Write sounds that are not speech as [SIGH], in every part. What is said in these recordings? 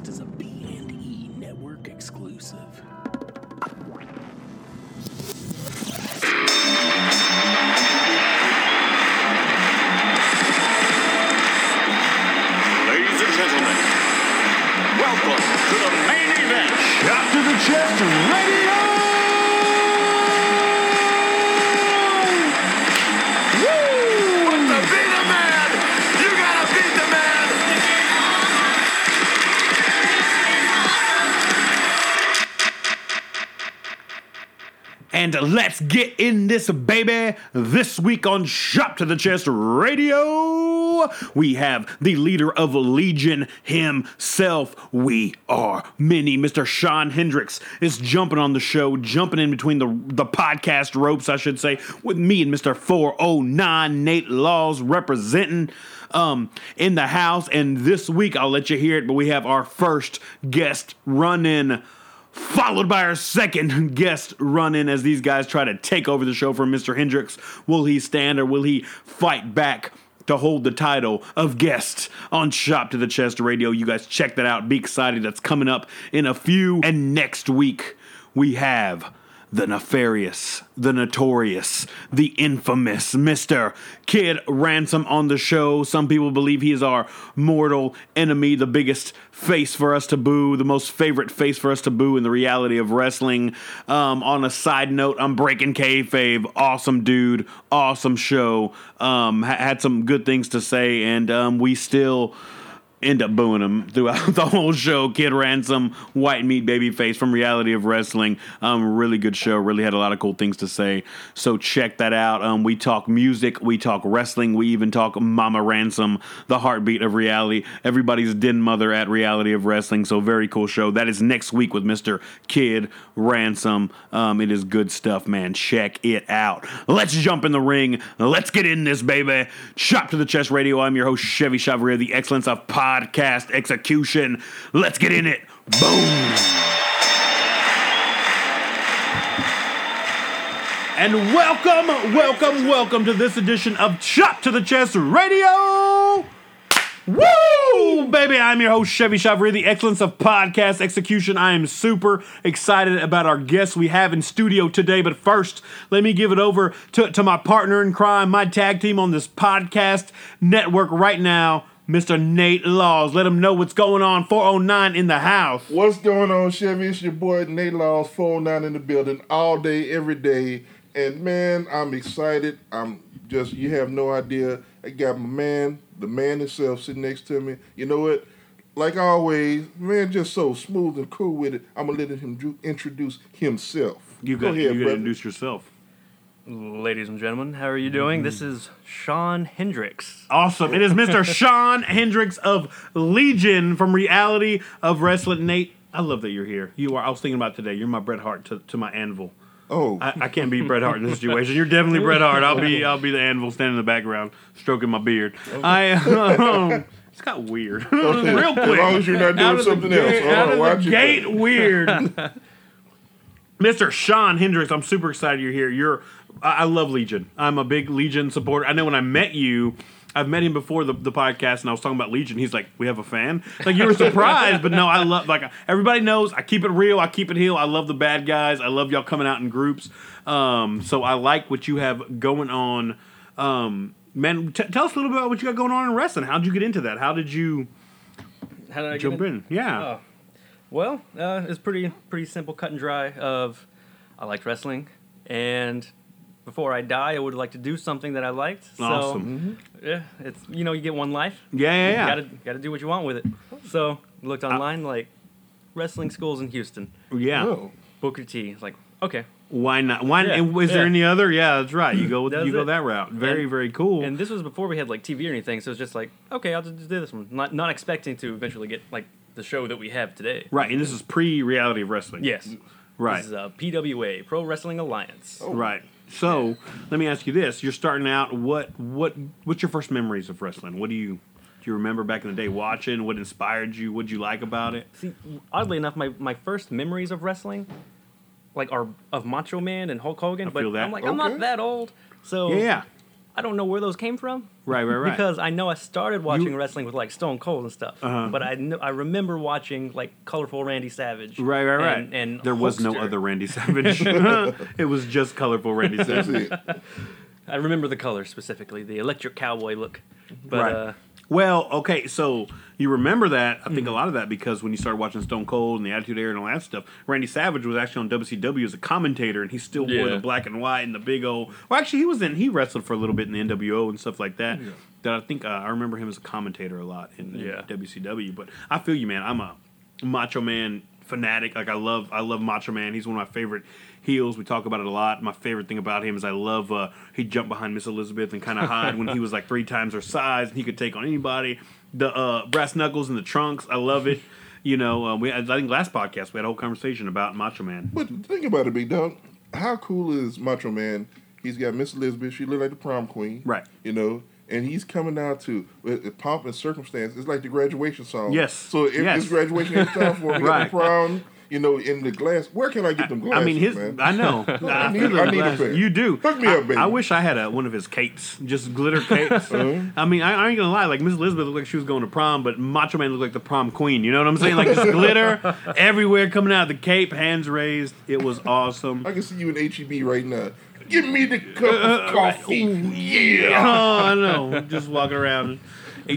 podcast is a B&E network exclusive. Let's get in this baby. This week on Chop to the Chest Radio, we have the leader of Legion himself. We are many. Mr. Shawn Hendrix is jumping on the show, jumping in between the the podcast ropes, I should say, with me and Mr. 409 Nate Laws representing um in the house. And this week I'll let you hear it, but we have our first guest run in followed by our second [LAUGHS] guest run in as these guys try to take over the show from Mr. Hendrix. Will he stand or will he fight back to hold the title of guest on Chop to the Chest Radio? You guys check that out. Be excited. That's coming up in a few. And next week, we have the nefarious, the notorious, the infamous Mr. Kid Ransom on the show. Some people believe he is our mortal enemy, the biggest face for us to boo, the most favorite face for us to boo in the reality of wrestling. Um, on a side note, I'm breaking kayfabe. Awesome dude, awesome show. Um, ha- had some good things to say, and um, we still end up booing him throughout [LAUGHS] the whole show. Kid Ransom, White Meat Babyface from Reality of Wrestling. Um, really good show. Really had a lot of cool things to say. So check that out. Um, we talk music, we talk wrestling, we even talk Mama Ransom, the heartbeat of reality. Everybody's den mother at Reality of Wrestling. So very cool show. That is next week with Mr. Kid Ransom. Um, it is good stuff, man. Check it out. Let's jump in the ring. Let's get in this, baby. Chop to the Chest Radio. I'm your host, Chevy Chararria, the excellence of podcast execution. Let's get in it. Boom. And welcome, welcome, welcome to this edition of Chop to the Chest Radio. Woo! Baby, I'm your host, Chevy Chararria, the excellence of podcast execution. I am super excited about our guests we have in studio today. But first, let me give it over to, to my partner in crime, my tag team on this podcast network right now, Mr. Nate Laws. Let him know what's going on. 409 in the house. What's going on, Chevy? It's your boy Nate Laws, 409 in the building, all day, every day. And man, I'm excited. I'm just, you have no idea. I got my man, the man himself, sitting next to me. You know what? Like always, man, just so smooth and cool with it. I'm going to let him introduce himself. You Go ahead, you got to introduce yourself. Ladies and gentlemen, how are you doing? This is Shawn Hendrix. Awesome. It is Mr. [LAUGHS] Shawn Hendrix of Legion from Reality of Wrestling. Nate, I love that you're here. You are. I was thinking about today. You're my Bret Hart to, to my anvil. Oh, I, I can't be Bret Hart in this situation. You're [LAUGHS] definitely Bret Hart. I'll be I'll be the anvil standing in the background, stroking my beard. I um, it's got weird. [LAUGHS] Real quick. As long as you're not doing Out of the something else. gate- Hold out on, of the it. gate, weird. Mr. Shawn Hendrix, I'm super excited you're here. You're, I love Legion. I'm a big Legion supporter. I know when I met you, I've met him before the, the podcast, and I was talking about Legion. He's like, "We have a fan." Like you were surprised, but no, I love. Like everybody knows, I keep it real. I keep it heel. I love the bad guys. I love y'all coming out in groups. Um, so I like what you have going on. Um, man, t- tell us a little bit about what you got going on in wrestling. How'd you get into that? How did you How did I jump get in? Yeah. Oh. Well, uh, it's pretty pretty simple, cut and dry. Of I liked wrestling, and before I die, I would like to do something that I liked. So, Awesome. Yeah, it's you know you get one life. Yeah, yeah, yeah. Gotta gotta do what you want with it. So looked online like wrestling schools in Houston. yeah. Oh. Booker T. It's like okay, Why not? Why? Yeah, and is there any other? Yeah, that's right. You go with That you go it. that route. Very And- very cool. And this was before we had like TV or anything, so it's just like, okay, I'll just do this one. Not not expecting to eventually get like the show that we have today. right, and this is pre reality of wrestling. Yes. Right. This is uh, a PWA, Pro Wrestling Alliance. Oh. Right. So let me ask you this: You're starting out. What what what's your first memories of wrestling? What do you do? You remember back in the day watching? What inspired you? What would you like about it? See, oddly enough, my, my first memories of wrestling, like, are of Macho Man and Hulk Hogan. but feel that. I'm like, I'm not that old. So Yeah, yeah. I don't know where those came from. Right, right, right. Because I know I started watching You- wrestling with like Stone Cold and stuff, Uh-huh. but I kn- I remember watching like colorful Randy Savage. Right, right, right. And, and there was no other Randy Savage. [LAUGHS] [LAUGHS] it was just colorful Randy Savage. [LAUGHS] I remember the color specifically, the electric cowboy look. But right. uh, well, okay, so you remember that. I Mm-hmm. think a lot of that because when you started watching Stone Cold and the Attitude Era and all that stuff, Randy Savage was actually on WCW as a commentator, and he still wore Yeah. the black and white and the big old. Well, actually, he was in. He wrestled for a little bit in the NWO and stuff like that. That I think uh, I remember him as a commentator a lot in, in Yeah. WCW. But I feel you, man. I'm a Macho Man fanatic. Like I love, I love Macho Man. He's one of my favorite heels. We talk about it a lot. My favorite thing about him is I love uh, he jumped behind Miss Elizabeth and kind of hide when he was like three times her size and he could take on anybody. The uh, brass knuckles and the trunks, I love it. You know, uh, we I think last podcast we had a whole conversation about Macho Man. But think about it, Big Dog. How cool is Macho Man? He's got Miss Elizabeth. She look like the prom queen. Right. You know, and he's coming out to with with pomp and circumstance. It's like the graduation song. Yes. So if Yes. it's graduation time for got [LAUGHS] Right. prom, you know, in the glass. Where can I get them glasses? I mean, his. man? I know. [LAUGHS] I, need- I need a pair. You do. Hook me I, up, baby. I wish I had a, one of his capes, just glitter [LAUGHS] capes. Uh-huh. I mean, I, I ain't gonna lie. Like Miss Elizabeth looked like she was going to prom, but Macho Man looked like the prom queen. You know what I'm saying? Like just [LAUGHS] glitter everywhere coming out of the cape, hands raised. It was awesome. I can see you in HEB right now. Give me the cup Uh, of coffee. Yeah. Oh, I know. Just walking around.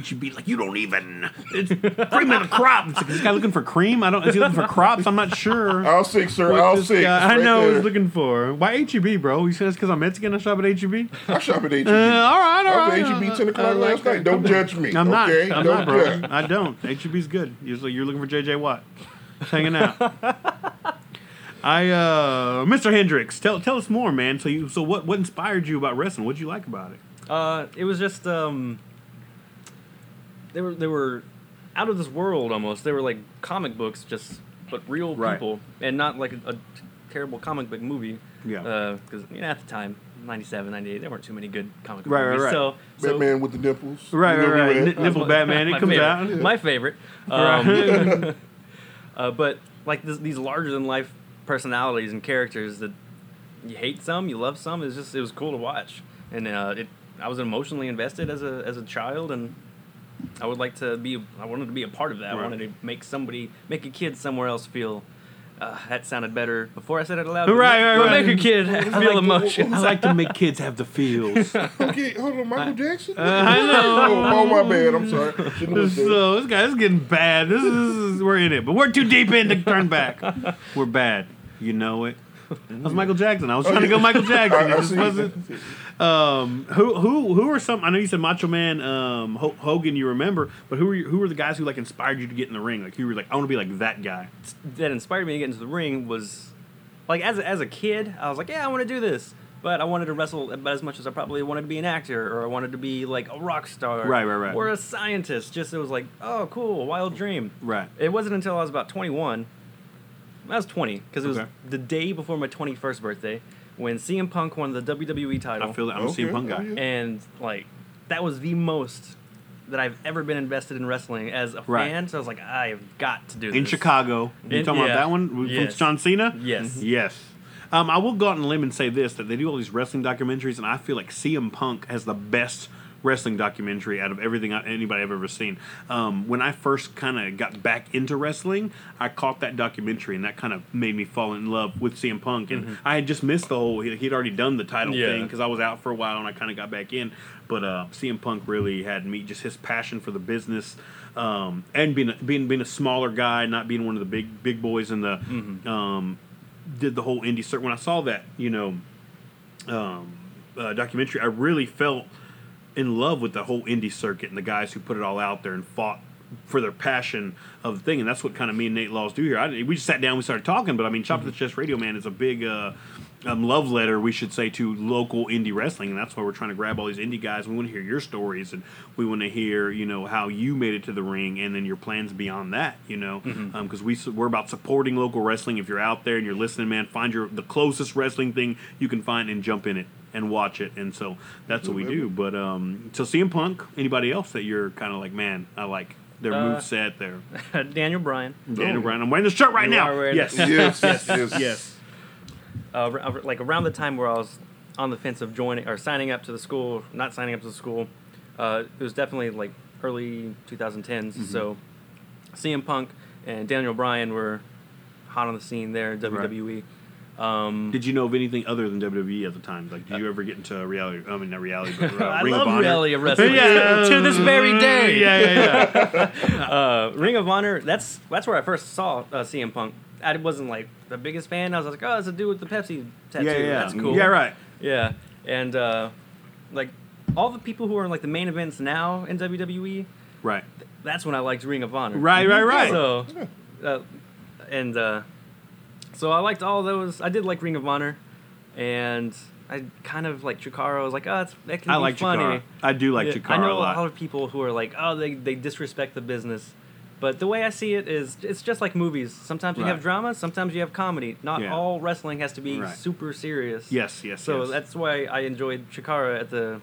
HEB like you don't even. It's cream of the crop. It's like, is this guy looking for cream? I don't. Is he looking for crops? I'm not sure. I'll six, sir. what I'll this six. guy- I right know there. he's looking for. Why HEB, bro? He says because I'm Mexican. I shop at HEB. I shop at HEB. Uh, all right, all I right. was at HEB 10 o'clock I like last that. night. Don't judge me. I'm not. okay? I'm Don't not, bro. judge. I don't. HEB's good. Usually you're looking for JJ Watt. Just hanging out. I uh Mr. Hendrix, tell tell us more, man. So you so what what inspired you about wrestling? What'd you like about it? Uh, it was just um, they were they were out of this world almost. They were like comic books, just but real Right. people, and not like a, a terrible comic book movie. Yeah. Because you know at the time, 97, 98, there weren't too many good comic book Right, right, movies. right. So, so Batman with the nipples. Right, You right, know right. the N- Nipple Batman, it my comes favorite, out. My favorite. [LAUGHS] Um, [LAUGHS] uh, but like this, these larger than life personalities and characters that you hate some, you love some. It's just it was cool to watch, and uh, it I was emotionally invested as a as a child, and I would like to be. I wanted to be a part of that. I wanted to make somebody make a kid somewhere else feel. Uh, that sounded better before I said it aloud. Right, right, right. Make a kid feel emotions. I like to make kids have the feels. [LAUGHS] Okay, hold on, Michael Jackson. Uh, I know. [LAUGHS] oh, oh, my bad. I'm sorry. Shouldn't have. So this guy's getting bad. This is, this is we're in it, but we're too deep in to turn back. We're bad. You know it. That was Michael Jackson. I was trying to go [LAUGHS] Michael Jackson. I, It just see. wasn't. Um, who who who are some? I know you said Macho Man, um, Ho- Hogan. You remember, but who were you, who were the guys who like inspired you to get in the ring? Like who were like, I want to be like that guy. that inspired me to get into the ring was like as a, as a kid, I was like, yeah, I want to do this. But I wanted to wrestle about as much as I probably wanted to be an actor, or I wanted to be like a rock star, Right, right, right. or a scientist. Just it was like, oh, cool, wild dream. Right. It wasn't until I was about 21. I was 20 because it was Okay. the day before my 21st birthday when CM Punk won the WWE title. I feel that I'm a Okay, CM Punk guy. yeah. and like that was the most that I've ever been invested in wrestling as a Right. fan. So I was like, I've got to do this in Chicago. You talking yeah. about that one from John Cena? Yes. Yes. Um, I will go out on a limb and say this: that they do all these wrestling documentaries, and I feel like CM Punk has the best wrestling documentary out of everything I- anybody I've ever seen. Um, when I first kind of got back into wrestling, I caught that documentary, and that kind of made me fall in love with CM Punk. And I had just missed the whole; he- he'd already done the title Mm-hmm. Yeah. thing because I was out for a while, and I kind of got back in. But uh, CM Punk really had me just his passion for the business, um, and being a, being being a smaller guy, not being one of the big big boys in the um, did the whole indie circuit. When I saw that, you know, um, uh, documentary, I really felt in love with the whole indie circuit and the guys who put it all out there and fought for their passion of the thing, and that's what kind of me and Nate Laws do here. I, we just sat down, we started talking, but I mean, Chop to the Chest Radio Man is a big uh, um, love letter, we should say, to local indie wrestling, and that's why we're trying to grab all these indie guys. We want to hear your stories, and we want to hear, you know, how you made it to the ring, and then your plans beyond that, you know, because we we're about supporting local wrestling. If you're out there and you're listening, man, find your the closest wrestling thing you can find and jump in it and watch it, and so that's what we do. But um, so CM Punk, anybody else that you're kind of like, man, I like their Uh, move set, there. [LAUGHS] Daniel Bryan. Daniel Bryan. I'm wearing the shirt right You now. are Yes, it. Yes, yes, [LAUGHS] yes. yes. uh, like around the time where I was on the fence of joining or signing up to the school, not signing up to the school. Uh, it was definitely like early 2010s. Mm-hmm. So CM Punk and Daniel Bryan were hot on the scene there in Right. Um, Did you know of anything other than WWE at the time? Like, did you ever get into reality? I mean, not reality, but [LAUGHS] uh, I Ring love of Honor? reality of wrestling [LAUGHS] Yeah. to this very day. [LAUGHS] Yeah, yeah, yeah. uh, Ring of Honor. That's that's where I first saw uh, CM Punk. I wasn't like the biggest fan. I was like, oh, it's a dude with the Pepsi tattoo. yeah, yeah. That's cool. Yeah, right. Yeah, and uh, like all the people who are in like the main events now in WWE. Right. That's when I liked Ring of Honor. Right, right, right. So, uh, and uh, so I liked all those. I did like Ring of Honor, and I kind of like Chikara. I was like, oh, it's, that can I be like funny. Chikara. I do like Yeah, Chikara I know a lot. of people who are like, oh, they, they disrespect the business. But the way I see it is, it's just like movies. Sometimes you Right. have drama, sometimes you have comedy. Not Yeah. all wrestling has to be Right. super serious. Yes, yes, So yes. that's why I enjoyed Chikara at the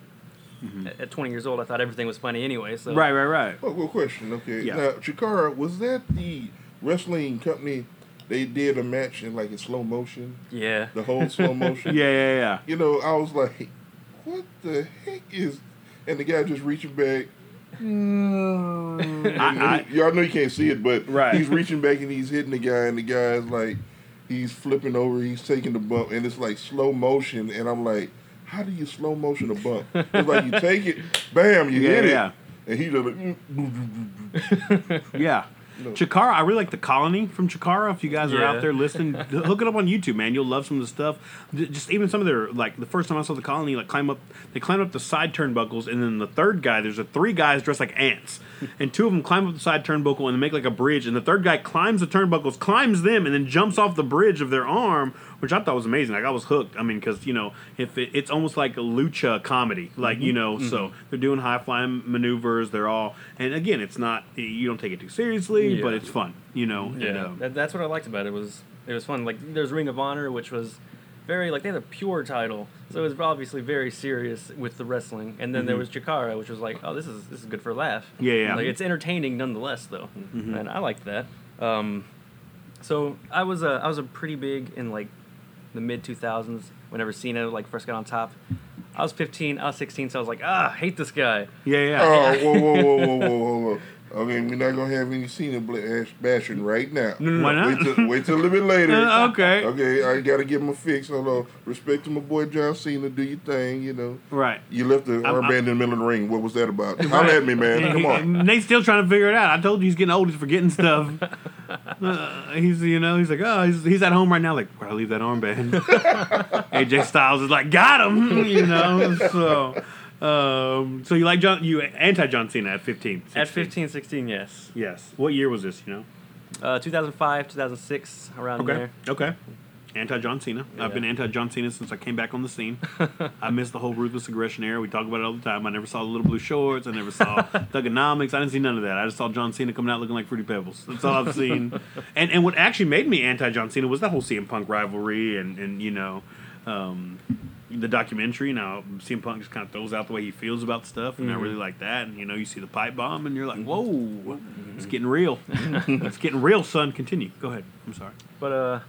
at 20 years old. I thought everything was funny anyway. So Mm-hmm. Right, right, right. Well, well, question. Okay. Yeah. Now, Chikara, was that the wrestling company? They did a match in like in slow motion, Yeah. the whole slow motion. [LAUGHS] Yeah, yeah, yeah. You know, I was like, what the heck is? And the guy just reaching back. [LAUGHS] I, I, Y'all know you can't see it, but Right. he's reaching back and he's hitting the guy, and the guy's like, he's flipping over, he's taking the bump, and it's like slow motion, and I'm like, how do you slow motion a bump? It's like you take it, bam, you [LAUGHS] Yeah, hit yeah. it, and he just like, mm, yeah. No. Chikara, I really like the colony from Chikara. If you guys are Yeah. out there listening, [LAUGHS] hook it up on YouTube, man. You'll love some of the stuff. Just even some of their like the first time I saw the colony, like climb up, they climb up the side turnbuckles, and then the third guy, there's a three guys dressed like ants, [LAUGHS] and two of them climb up the side turnbuckle and they make like a bridge, and the third guy climbs the turnbuckles, climbs them, and then jumps off the bridge of their arm, which I thought was amazing. Like I was hooked. I mean, because you know, if it, it's almost like a lucha comedy, like you know, so they're doing high flying maneuvers. They're all, and again, it's not you don't take it too seriously, Yeah. but it's fun, you know. and, Yeah, um, that, that's what I liked about it. Was it was fun? Like there's Ring of Honor, which was very like they had a pure title, so it was obviously very serious with the wrestling. And then there was Chikara, which was like, oh, this is this is good for a laugh. Mm-hmm. Yeah, yeah. Like it's entertaining nonetheless, though, Mm-hmm. and I liked that. Um, so I was a I was a pretty big in like the mid 2000s whenever Cena like first got on top. I was 15, I was 16, so I was like, ah, I hate this guy. yeah, yeah. oh, whoa, whoa, whoa, whoa, whoa, whoa, whoa. Okay, we're not gonna have any Cena blash, bashing right now. Why not? Wait till, wait till a little bit later. [LAUGHS] Uh, okay. Okay, I gotta give him a fix. Hold on. Respect to my boy John Cena. Do your thing, you know. Right. You left the I'm- armband in the middle of the ring. What was that about? Holla at me, man. Come on. Nate's still trying to figure it out. I told you he's getting old. He's forgetting stuff. [LAUGHS] Uh, he's, you know, he's like, oh, he's, he's at home right now. Like, where I leave that armband? [LAUGHS] AJ Styles is like, got him. You know, so. Um, so you like John? You anti John Cena at fifteen? At 16. 15, 16, yes. Yes. What year was this? You know. Uh, 2005, 2006, around Okay. there. Okay. Anti John Cena. I've been anti John Cena since I came back on the scene. [LAUGHS] I missed the whole ruthless aggression era. We talk about it all the time. I never saw the little blue shorts. I never saw [LAUGHS] Thuganomics. I didn't see none of that. I just saw John Cena coming out looking like Fruity Pebbles. That's all I've seen. and and what actually made me anti John Cena was that whole CM Punk rivalry and and you know. Um, the documentary now CM Punk just kind of throws out the way he feels about stuff and I really like that and you know you see the pipe bomb and you're like whoa it's getting real [LAUGHS] it's getting real son continue go ahead I'm sorry But, uh,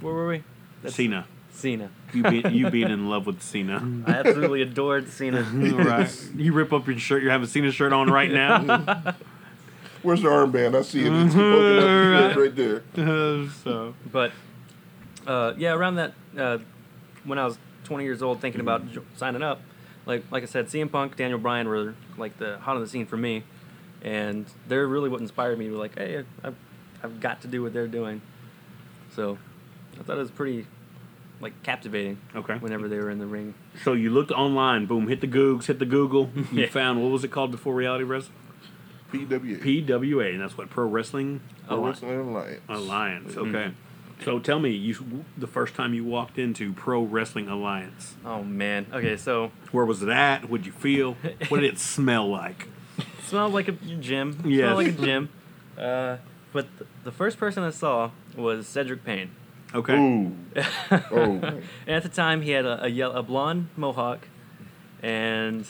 where were we? Cena Cena. You be, you [LAUGHS] being in love with Cena. I absolutely adored Cena. [LAUGHS] right. You rip up your shirt. You have a Cena shirt on right now. Where's the armband? I see it. It's poking up right there. Uh, so But uh, yeah, around that uh, when I was 20 years old, thinking about jo- signing up, like like I said, CM Punk, Daniel Bryan were like the hot on the scene for me, and they're really what inspired me to be like, hey, I've, I've got to do what they're doing. So I thought it was pretty like captivating. Okay. Whenever they were in the ring. so you looked online. Boom. Hit the Googs. Hit the Google. [LAUGHS] You Yeah. found what was it called before reality wrestling? PWA. PWA, and that's what Pro Wrestling Pro Alliance. Wrestling Alliance. Alliance. Mm-hmm. Okay. So tell me, you the first time you walked into Pro Wrestling Alliance, Oh man. Okay, so where was it at? What'd you feel? What did it [LAUGHS] smell like? smelled like a gym. Yes. Smelled like a gym. Uh, but th- the first person I saw was Cedric Payne. Okay. Ooh. [LAUGHS] oh. And at the time, he had a, a, yellow, a blonde mohawk, and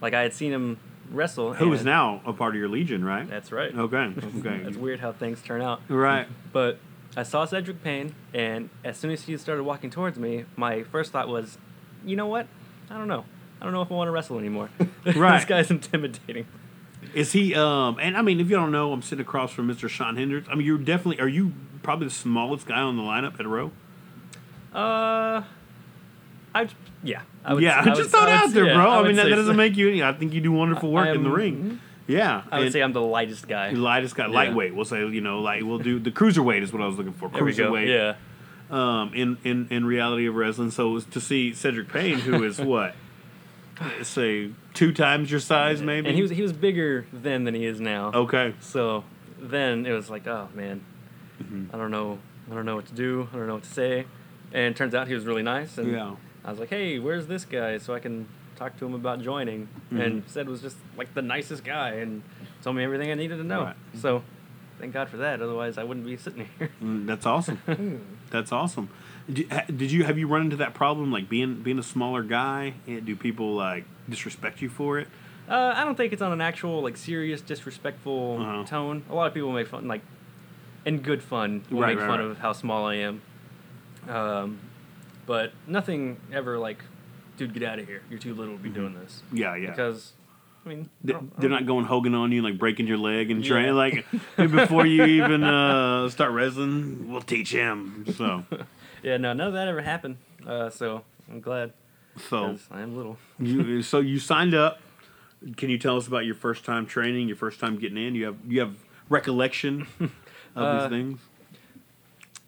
like I had seen him wrestle. Who is now a part of your legion, right? That's right. Okay. Okay. That's weird how things turn out. Right. But I saw Cedric Payne, and as soon as he started walking towards me, my first thought was, you know what? I don't know. I don't know if I want to wrestle anymore. [LAUGHS] [LAUGHS] Right. this guy's intimidating. Is he? Um, and I mean, if you don't know, I'm sitting across from Mr. Shawn Hendrix. I mean, you're definitely. Are you probably the smallest guy on the lineup at a row? Uh, I yeah. I would, yeah, I would- just throw it I would- out there, yeah, bro. I, would mean, that, that doesn't make you any. I think you do wonderful work in the am- ring. Yeah, I would and say I'm the lightest guy. lightest guy, lightweight. We'll say, you know, like we'll do the cruiserweight is what I was looking for. There we go. Cruiserweight. Yeah. um, in, in, in reality of wrestling. So to see Cedric Payne, who is [LAUGHS] what, say two times your size, maybe. And he was he was bigger then than he is now. okay. So then it was like, oh man, Mm-hmm. I don't know, I don't know what to do, I don't know what to say. And it turns out he was really nice. And Yeah. I was like, hey, where's this guy so I can talk to him about joining? Mm-hmm. And said was just like the nicest guy and told me everything I needed to know. Right. So thank God for that. Otherwise, I wouldn't be sitting here. Mm, That's awesome. [LAUGHS] That's awesome. Did you have you run into that problem like being being a smaller guy? Eh, Do people like disrespect you for it? Uh, I don't think it's on an actual like serious disrespectful Uh-huh. tone. A lot of people make fun like in good fun will Right, make right, fun right. of how small I am. Um, but nothing ever like, dude, get out of here. You're too little to be doing this. Yeah, yeah. Because, I mean, They- they're don't- going Hogan on you, like breaking your leg and trying Yeah. like [LAUGHS] before you even uh, start wrestling. We'll teach him. So, [LAUGHS] Yeah, no, none of that ever happened. Uh, so I'm glad. so 'cause I am little. [LAUGHS] you so you signed up. Can you tell us about your first time training, your first time getting in? You have you have recollection of Uh, these things?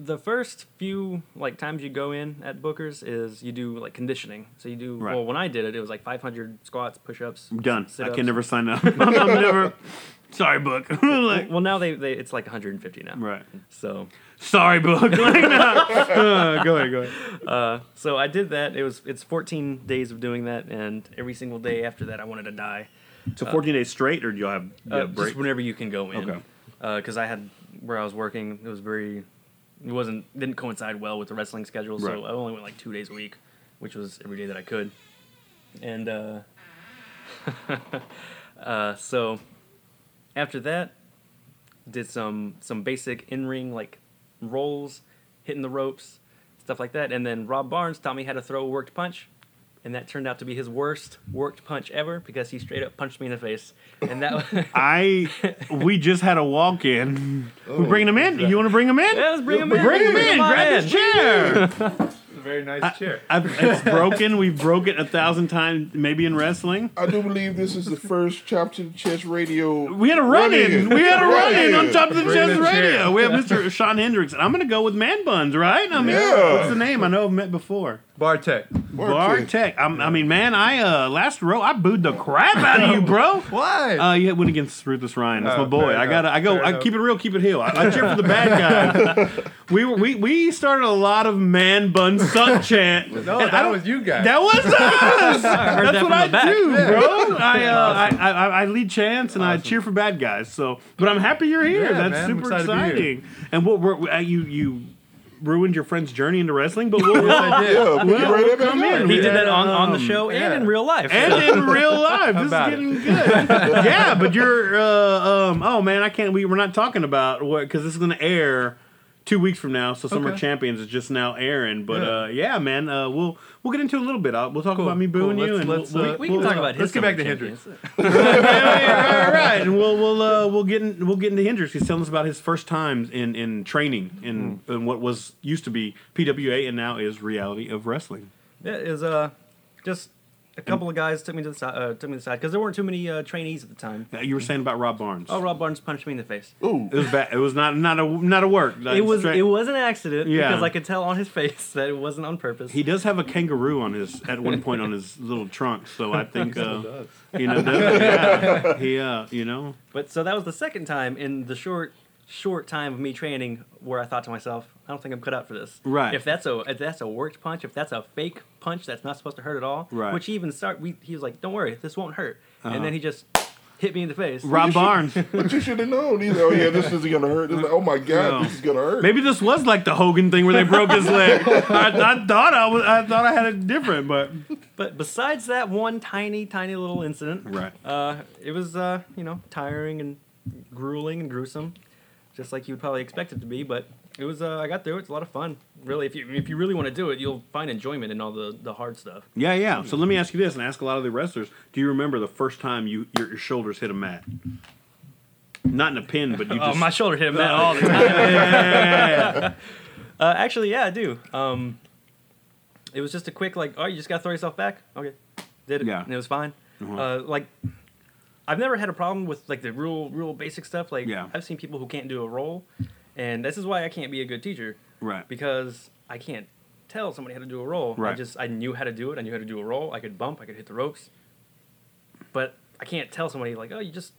The first few like times you go in at Booker's is you do like conditioning. So you do Right. well. When I did it, it was like 500 squats, push-ups. I'm done. I sit-ups. can never sign up. [LAUGHS] [LAUGHS] I'm never. Sorry, book. [LAUGHS] like, Well, now they, they it's like 150 now. right. So Sorry, book. like, no. Uh, go ahead. Go ahead. uh, so I did that. It was it's 14 days of doing that, and every single day after that, I wanted to die. So 14 days straight, or do you have, you Uh, have breaks? whenever you can go in. Okay. Because I had where I was working, it was very, it wasn't didn't coincide well with the wrestling schedule, so Right. I only went like two days a week, which was every day that I could. And uh, [LAUGHS] uh, so after that, did some some basic in ring like rolls, hitting the ropes, stuff like that. And then Rob Barnes taught me how to throw a worked punch. And that turned out to be his worst worked punch ever because he straight up punched me in the face. And that [LAUGHS] I we just had a walk in. We're oh, bringing him in. You want to bring him in? Yeah, let's bring him in. Bring him in. Come on Grab his chair. It's a very nice chair. I've, it's broken. We've broke it a thousand times, maybe in wrestling. I do believe this is the first Chop to the Chest radio. We had a run in. We had a run in on top of the Bring chest radio. We have Mr. Shawn Hendrix. And I'm going to go with Man Buns, right? I mean, Yeah. what's the name? I know I've met before. Bartek. Bartek. I'm, I mean, man, I uh last row I booed the crap out of [LAUGHS] you, bro. Why? Uh, you went against Ruthless Ryan. That's Oh, my boy. fair I gotta. I go. fair I enough. keep it real. Keep it heel. I, I cheer for the bad guy. [LAUGHS] we were. We, we started a lot of man bun suck [LAUGHS] chant. no, And I that don't- was you guys. That was us. heard That's that what from I the back. do, bro. I, uh, I, I I lead chants and I cheer for bad guys. So, but I'm happy you're here. Yeah, That's man, I'm super excited to be here. exciting. And what we're, uh, you you ruined your friend's journey into wrestling, but [LAUGHS] we'll, Yes, I did. Yeah, Well, pick it right up come and in. He did that on, on the um, show and in real life. and in real [LAUGHS] life. This is about it? getting good. [LAUGHS] yeah, but you're. Uh, um, oh man, I can't. We we're not talking about what because this is going to air two weeks from now. So Summer Okay. Champions is just now airing. But Yeah. uh, yeah, man, uh, we'll we'll get into it a little bit. I'll, we'll talk Cool, about me cool. booing you, Let's- and let's, we'll, uh, we can we'll- talk about his. let's get back to Hendrix. [LAUGHS] yeah, right, right, and we'll we'll uh, we'll get in, we'll get into Hendrix. He's telling us about his first times in in training in, Hmm. in what was used to be PWA and now is Reality of Wrestling. Yeah, it uh, just a couple of guys took me to the side, uh, took me to the side because there weren't too many uh, trainees at the time. Uh, You were saying about Rob Barnes. Oh, Rob Barnes punched me in the face. Ooh, It was bad. It was not not a not a work. Like, It was straight- it was an accident Yeah. because I could tell on his [LAUGHS] face that it wasn't on purpose. He does have a kangaroo on his at one point on his little trunk, so I think [LAUGHS] uh, does. you know [LAUGHS] does, yeah, he uh, you know But so that was the second time in the short short time of me training where I thought to myself, I don't think I'm cut out for this. Right. If that's a if that's a worked punch, if that's a fake punch that's not supposed to hurt at all. Right. Which he even start we he was like, Don't worry, this won't hurt. Uh-huh. And then he just hit me in the face. Rob Barnes. but you should [LAUGHS] have known. He's like, oh yeah, this isn't gonna hurt. Like, oh my god, No. this is gonna hurt. Maybe this was like the Hogan thing where they broke his leg. [LAUGHS] I, I thought I was I thought I had it different, but But besides that one tiny, tiny little incident, Right. Uh, it was uh, you know tiring and grueling and gruesome. Just like you would probably expect it to be. But it was. Uh, I got through it. It's a lot of fun. Really, if you if you really want to do it, you'll find enjoyment in all the the hard stuff. Yeah, yeah. So let me ask you this, and ask a lot of the wrestlers: Do you remember the first time you your, your shoulders hit a mat? Not in a pin, but you [LAUGHS] Oh, just. my shoulder hit a mat all the [LAUGHS] time. [LAUGHS] Uh, actually, yeah, I do. Um, it was just a quick like, oh, you just gotta throw yourself back. Okay, did it, Yeah. and it was fine. Uh-huh. Uh, like, I've never had a problem with like the real, real basic stuff. Like, Yeah. I've seen people who can't do a roll, and this is why I can't be a good teacher right. because I can't tell somebody how to do a roll. Right. I just I knew how to do it. I knew how to do a roll. I could bump. I could hit the ropes, but I can't tell somebody like, oh, you just,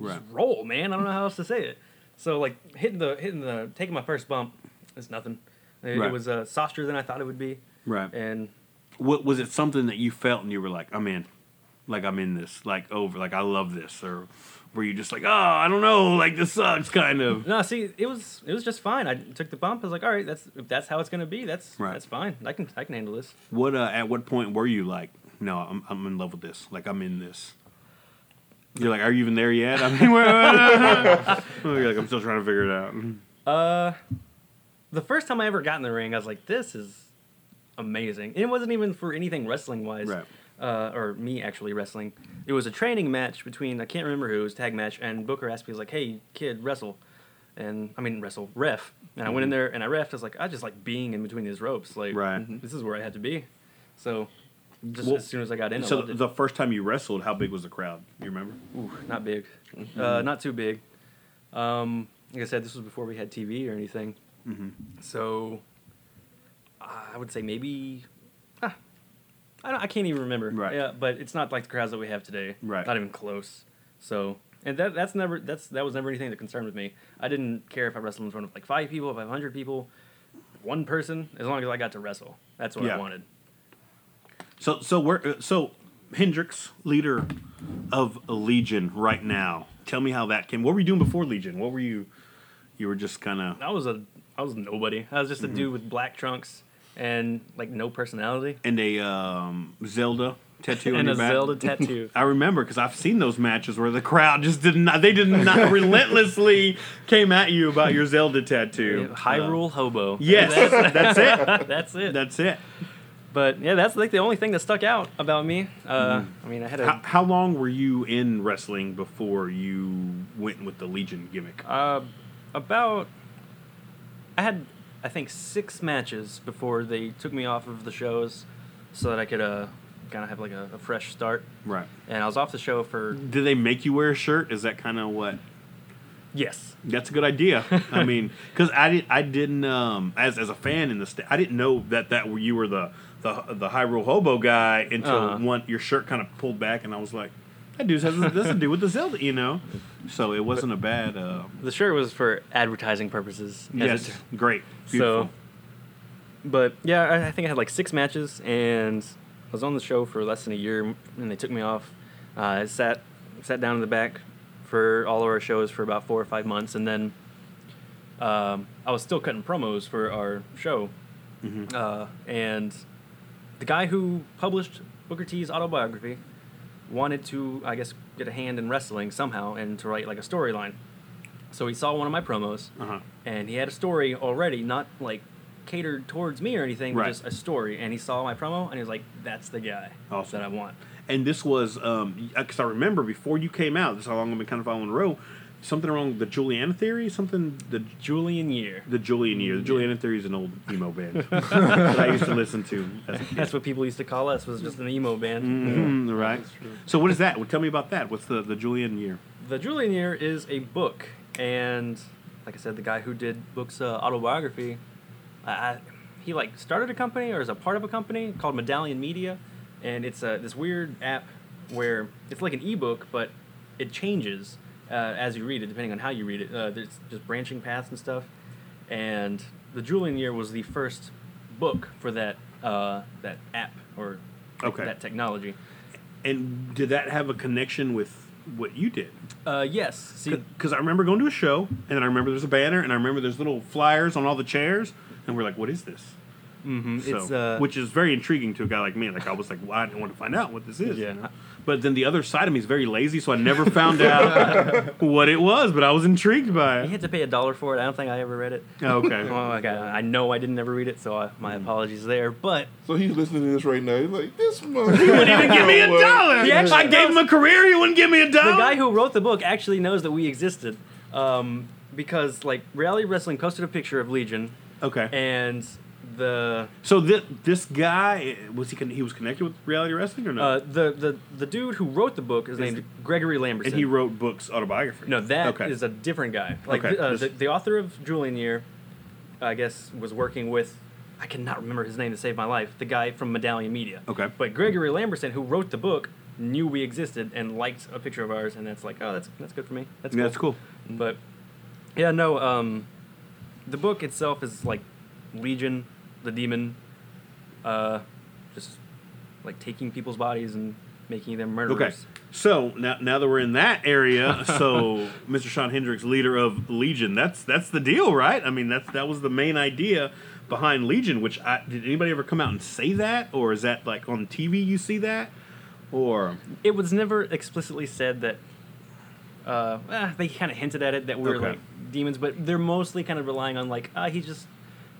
you just roll, man. I don't know how else to say it. So like hitting the hitting the taking my first bump is nothing. It, Right. it was uh, softer than I thought it would be, Right. and What was it? Something that you felt and you were like, "I'm in," like I'm in this, like over, like I love this, or were you just like, "Oh, I don't know, like this sucks," kind of? no, see, it was it was just fine. I took the bump. I was like, all right, that's if that's how it's gonna be. That's Right. that's fine. I can I can handle this. What? Uh, at what point were you like, "No, I'm I'm in love with this. Like I'm in this." You're like, "Are you even there yet?" I mean, [LAUGHS] [LAUGHS] you're like, "I'm still trying to figure it out." Uh, the first time I ever got in the ring, I was like, this is amazing. And it wasn't even for anything wrestling wise. Right. Uh, or me actually wrestling. It was a training match between I can't remember who it was tag match, and Booker asked me, he was like, "Hey kid, wrestle," and I mean wrestle ref, and I went in there and I refed. I was like, I just like being in between these ropes, like Right. this is where I had to be. So just Well, as soon as I got in, I So loved it. the first time you wrestled, how big was the crowd? You remember? Ooh, not big, uh, not too big. Um, like I said, this was before we had TV or anything. So I would say maybe. I, don't, I can't even remember. Right. Yeah, but it's not like the crowds that we have today. Right. Not even close. So and that that's never that's that was never anything that concerned with me. I didn't care if I wrestled in front of like five people, five hundred people, one person, as long as I got to wrestle. That's what Yeah. I wanted. So so we're uh, so Hendrix, leader of Legion right now. Tell me how that came. What were you doing before Legion? What were you? You were just kind of I was a I was nobody. I was just a Mm-hmm. dude with black trunks and like no personality. and a um, Zelda tattoo on and your a back. Zelda [LAUGHS] tattoo. I remember because I've seen those matches where the crowd just did not. They did not [LAUGHS] relentlessly came at you about your Zelda tattoo. Hyrule hobo. Uh, yes, that's it. [LAUGHS] That's it. That's it. but yeah, that's like the only thing that stuck out about me. Uh, I mean, I had Mm-hmm. How, a how long were you in wrestling before you went with the Legion gimmick? uh, about I had I think six matches before they took me off of the shows, so that I could uh kind of have like a, a fresh start. Right. And I was off the show for Did they make you wear a shirt? Is that kind of what? yes, That's a good idea. I mean, [LAUGHS] because I didn't, I didn't, um, as as a fan in the state, I didn't know that that you were the the the Hyrule Hobo guy until Uh-huh. one your shirt kind of pulled back, and I was like, that dude has this to do with the Zelda, you know. So it wasn't a bad. Uh, the shirt was for advertising purposes. as yes, it- great, beautiful. So, but yeah, I, I think I had like six matches, and I was on the show for less than a year, and they took me off. Uh, I sat sat down in the back for all of our shows for about four or five months, and then um, I was still cutting promos for our show, uh, and the guy who published Booker T's autobiography wanted to, I guess, get a hand in wrestling somehow and to write like a storyline. So he saw one of my promos, Uh-huh. and he had a story already, not like catered towards me or anything, Right. but just a story. And he saw my promo, and he was like, "That's the guy Awesome. that I want." And this was because I remember before you came out. This is how long I've been kind of following the row. Something wrong the Juliana theory. Something the Julian Year. the Julian year. The Juliana theory is an old emo band [LAUGHS] that I used to listen to. A. That's what people used to call us. Was just an emo band. Mm, right. So what is that? Well, tell me about that. What's the the Julian year? The Julian Year is a book, and like I said, the guy who did Book's uh, autobiography, I, I, he like started a company or is a part of a company called Medallion Media, and it's uh, this weird app where it's like an ebook, but it changes uh, as you read it, depending on how you read it. Uh, there's just branching paths and stuff, and the Julian Year was the first book for that uh, that app or Okay. that technology. And did that have a connection with what you did? Uh, yes, see, Because I remember going to a show, and I remember there's a banner, and I remember there's little flyers on all the chairs, and we're like, "What is this?" Mm-hmm. So, it's uh, which is very intriguing to a guy like me. Like I was like, well, I didn't want to find out what this is. you Yeah. know? But then the other side of me is very lazy, so I never found out [LAUGHS] what it was. But I was intrigued by it. you had to pay a dollar for it. I don't think I ever read it. Okay. [LAUGHS] Well, like, I, I know I didn't ever read it, so I, my apologies there. But So he's listening to this right now. He's like, this mother. [LAUGHS] He wouldn't even give me a dollar. He actually I gave him a career. He wouldn't give me a dollar. the guy who wrote the book actually knows that we existed, um, because like reality wrestling posted a picture of Legion, okay. and the So this this guy was he con- he was connected with reality wrestling or no? uh, the the the dude who wrote the book is, Is named Gregory Lamberson. and he wrote books autobiography. No, that is okay. a different guy. Like Okay, uh, just- the, the author of Julian Year, I guess, was working with. I cannot remember his name to save my life. The guy from Medallion Media. Okay. But Gregory Lamberson, who wrote the book, knew we existed and liked a picture of ours, and that's like, oh, that's that's good for me. That's Yeah, cool. that's cool. But yeah, no. Um, the book itself is like Legion, the demon, uh, just like taking people's bodies and making them murderers. Okay. So now, now that we're in that area, so [LAUGHS] Mr. Shawn Hendrix, leader of Legion, that's that's the deal, right? I mean, that's that was the main idea behind Legion. Which I, did anybody ever come out and say that, or is that like on TV you see that, or it was never explicitly said that uh, eh, they kind of hinted at it that we're Okay. like demons but they're mostly kind of relying on like ah he's just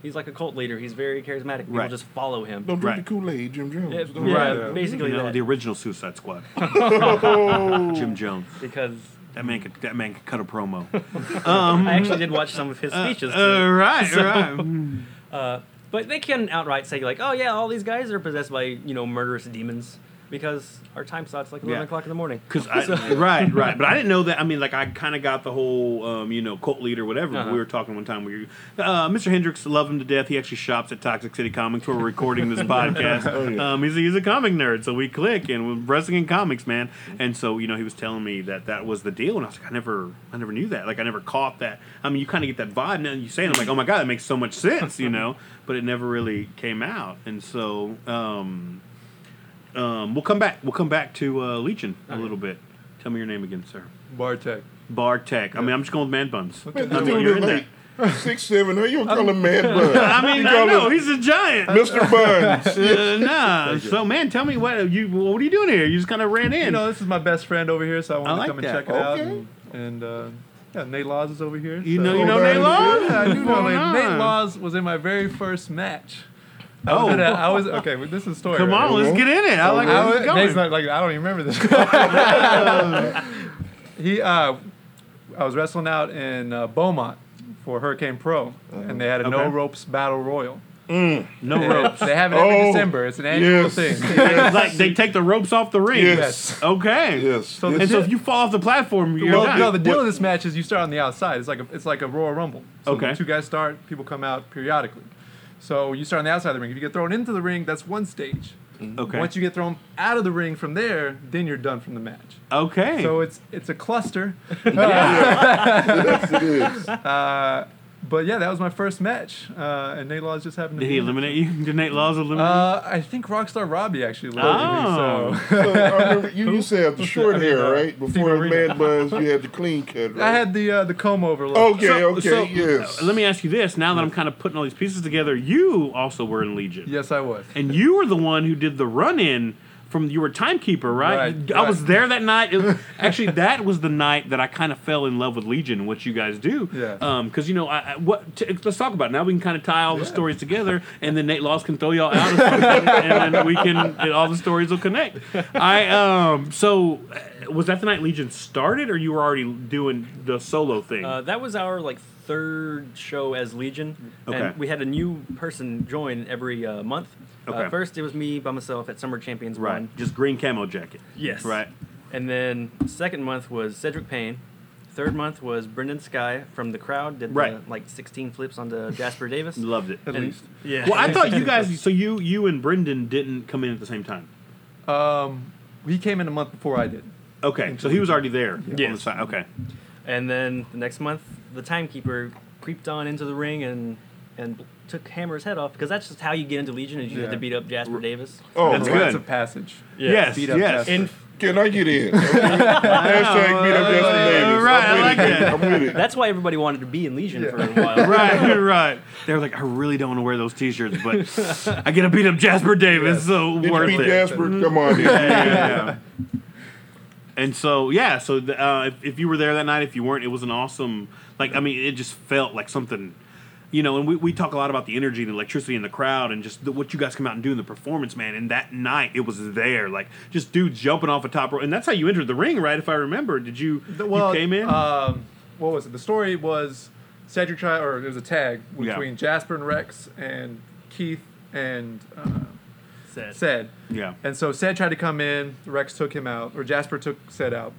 he's like a cult leader he's very charismatic people Right. just follow him Don't drink Right. the Kool Aid, Jim Jones. yeah, Don't yeah, do that. basically you know that the original Suicide Squad, Oh. [LAUGHS] Jim Jones. because That man could that man could cut a promo. [LAUGHS] I actually did watch some of his speeches too. Uh, right, So- right. [LAUGHS] Uh, but they can outright say like oh yeah all these guys are possessed by you know murderous demons because our time slot's like 11 Yeah. o'clock in the morning Cause I, [LAUGHS] [LAUGHS] right, right, but I didn't know that. I mean, like I kind of got the whole, um, you know, cult leader, whatever. Uh-huh. We were talking one time. We, were, uh, Mr. Hendrix, love him to death. He actually shops at Toxic City Comics. Where We're recording this [LAUGHS] podcast. Oh, um, he's he's a comic nerd, so we click and we're wrestling in comics, man. And so you know, he was telling me that that was the deal, and I was like, I never, I never knew that. Like I never caught that. I mean, you kind of get that vibe now. You say, it, I'm like, oh my god, that makes so much sense, you know. But it never really came out, and so. Um, um, we'll come back. We'll come back to uh, Legion a little bit. Tell me your name again, sir. Bartek. Bartek. I mean, I'm just going with man buns. Man, I this mean, you're is in like [LAUGHS] six seven. You gonna call him man [LAUGHS] bun? I mean, I know he's a giant. Mr. [LAUGHS] Buns. Uh, nah. So, man, tell me what you what are you doing here? You just kind of ran in. You know, this is my best friend over here, so I wanted like to come and that. check it out. And, and uh, yeah, Nate Laws is over here. you so- know, you know man. Nate Law? Yeah, I do know Nate. Nate Laws was in my very first match. I was Oh. in a- I was okay. Well, this is a story. Come right on, let's get in it. I like I where was, this is Nate's going. not like I don't even remember this. [LAUGHS] he, uh, I was wrestling out in uh, Beaumont for Hurricane Pro, and they had a no ropes battle royal. No And ropes. They have it every Oh, December. It's an annual yes. thing. It's like they take the ropes off the ring. Yes. Okay. Yes. So And so if you fall off the platform, you're well, done. no, the deal of this match is you start on the outside. It's like a, it's like a Royal Rumble. So Okay. Two guys start. People come out periodically. So you start on the outside of the ring. If you get thrown into the ring, that's one stage. okay. Once you get thrown out of the ring from there, then you're done from the match. okay. So it's it's a cluster. [LAUGHS] [LAUGHS] yes, it is. Uh, but yeah, that was my first match, uh, and Nate Laws just happened to. Did be he in eliminate you? [LAUGHS] Did Nate Laws eliminate Uh, I think Rockstar Robbie actually Oh. eliminated me. So So I remember you [LAUGHS] used to have the short hair, uh, right? Before Steve the Arena. man buns, you had the [LAUGHS] clean cut, right? I had the uh, the comb over look. Okay, So- okay, so, yes. uh, let me ask you this. Now that I'm kind of putting all these pieces together, you also were in Legion. Yes, I was. And you were the one who did the run in from you were timekeeper, right? Right, I was there that night. It- [LAUGHS] actually, that was the night that I kind of fell in love with Legion, what you guys do. Yeah. Um, because you know, I, I, what? T- let's talk about it. now. We can kind of tie all the stories together, and then Nate Laws can throw y'all out, or and then we can. And all the stories will connect. I um. So, uh, was that the night Legion started, or you were already doing the solo thing? Uh, that was our like third show as Legion, Okay. and we had a new person join every uh, month. Okay. Uh, first, it was me by myself at Summer Champions right. One. Just green camo jacket. Yes. Right. And then second month was Cedric Payne. Third month was Brendan Sky from the crowd. Did Right. the, like 16 flips onto [LAUGHS] Jasper Davis. Loved it. At And- least. Yeah. Well, I thought you [LAUGHS] guys. So you you and Brendan didn't come in at the same time. Um, he came in a month before I did. Okay, so he was already there on the Yes. side. Okay, And then the next month, the timekeeper creeped on into the ring and and took Hammer's head off because that's just how you get into Legion. Is you have to beat up Jasper Davis. Oh, That's man. Rites good. of passage. Yes, Beat up yes. Jasper. In Can I get in? [LAUGHS] Hashtag beat up Justin Davis. right, I I'm with like it. that. I'm with it. That's why everybody wanted to be in Legion Yeah. for a while. [LAUGHS] right, [LAUGHS] right. They were like, I really don't want to wear those T-shirts, but I get to beat up Jasper Davis, so Did you worth beat it. Jasper? Come on, in. yeah, yeah. And so yeah, so the, uh, if, if you were there that night, if you weren't, it was an awesome. Like I mean, it just felt like something. You know, and we, we talk a lot about the energy and the electricity in the crowd and just the, what you guys come out and do in the performance, man. And that night, it was there, like just dudes jumping off a top rope, and that's how you entered the ring, right? If I remember, did you? The- well, you came in. Um, what was it? The story was Cedric tried, or there was a tag Yeah. between Jasper and Rex and Keith and uh, Said. Ced. yeah, And so Ced tried to come in, Rex took him out, or Jasper took Ced out.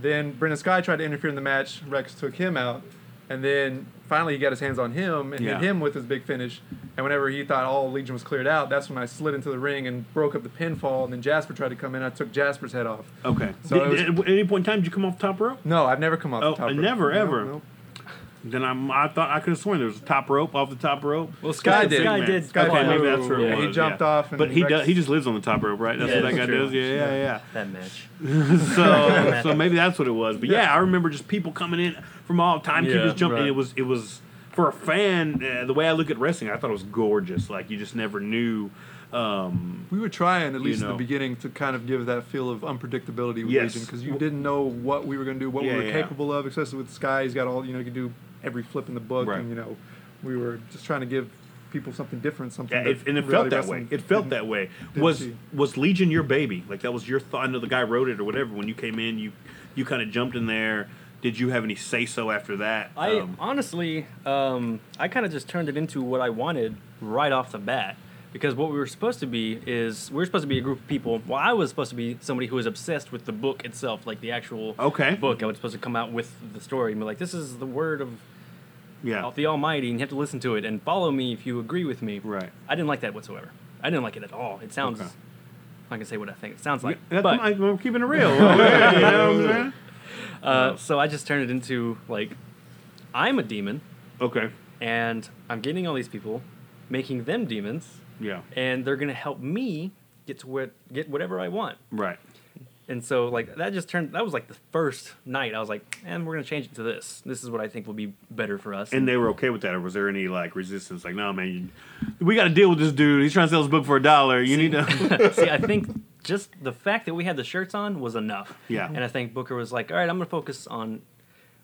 Then Brendan Sky tried to interfere in the match, Rex took him out. And then finally he got his hands on him and Yeah. hit him with his big finish. And whenever he thought all Legion was cleared out, that's when I slid into the ring and broke up the pinfall. And then Jasper tried to come in, I took Jasper's head off. okay. So Did- was- at any point in time, did you come off top rope? No, I've never come off Oh, the top uh, rope. never, No, ever. no. Then I'm, I thought I could have sworn there was a top rope off the top rope. Well, Sky Sky, did. Sky Man. did. Sky okay, did. maybe that's where it Yeah, he jumped yeah. off and but he Rex- does. He just lives on the top rope, right? That's Yeah, what that that's guy true. does. Yeah, yeah, yeah. that match. [LAUGHS] so [LAUGHS] so maybe that's what it was. But yeah, I remember just people coming in from all timekeepers Yeah, jumping. right. It was it was for a fan. Uh, the way I look at wrestling, I thought it was gorgeous. Like you just never knew. Um, We were trying, at least know. in the beginning, to kind of give that feel of unpredictability with Yes. Legion because you didn't know what we were going to do, what Yeah, we were yeah. capable of, especially with Sky. He's got all, you know, he can do every flip in the book. Right. And, you know, we were just trying to give people something different, something yeah, it, and it felt that wrestling way. It felt that way. Was see. was Legion your baby? Like that was your thought? I know the guy wrote it or whatever. When you came in, you you kind of jumped in there. Did you have any say so after that? I Um, honestly, um, I kind of just turned it into what I wanted right off the bat. Because what we were supposed to be is we were supposed to be a group of people. Well, I was supposed to be somebody who was obsessed with the book itself, like the actual Okay. book. I was supposed to come out with the story and be like, "This is the word of yeah. the Almighty, and you have to listen to it and follow me if you agree with me." Right. I didn't like that whatsoever. I didn't like it at all. It sounds. Okay. I can say what I think it sounds like, That's, but I'm, I'm keeping it real. You know what I'm [LAUGHS] saying? uh, so I just turned it into like, I'm a demon, Okay. and I'm getting all these people, making them demons, Yeah. and they're gonna help me get to where get whatever I want. Right. And so like that just turned that was like the first night. I was like, and we're gonna change it to this. This is what I think will be better for us. And they were okay with that, or was there any like resistance? Like, no, man, you, we got to deal with this dude. He's trying to sell his book for a dollar. You need to. [LAUGHS] [LAUGHS] See, I think just the fact that we had the shirts on was enough. Yeah. And I think Booker was like, all right, I'm gonna focus on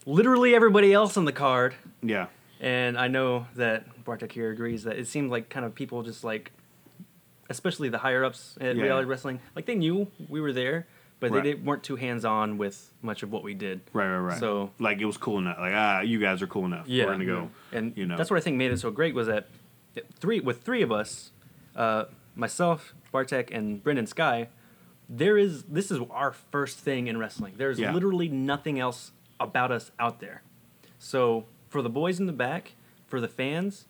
literally everybody else on the card. yeah. And I know that Bartek here agrees that it seemed like kind of people just like, especially the higher ups at Yeah. reality wrestling, like they knew we were there, but Right. they didn't, weren't too hands on with much of what we did. Right, right, right. So- like, it was cool enough. Like, ah, you guys are cool enough. Yeah, We're gonna go. and you know. that's what I think made it so great was that three with three of us, uh, myself, Bartek, and Brendan Sky. There is this is our first thing in wrestling. There's Yeah. literally nothing else about us out there. So for the boys in the back, for the fans,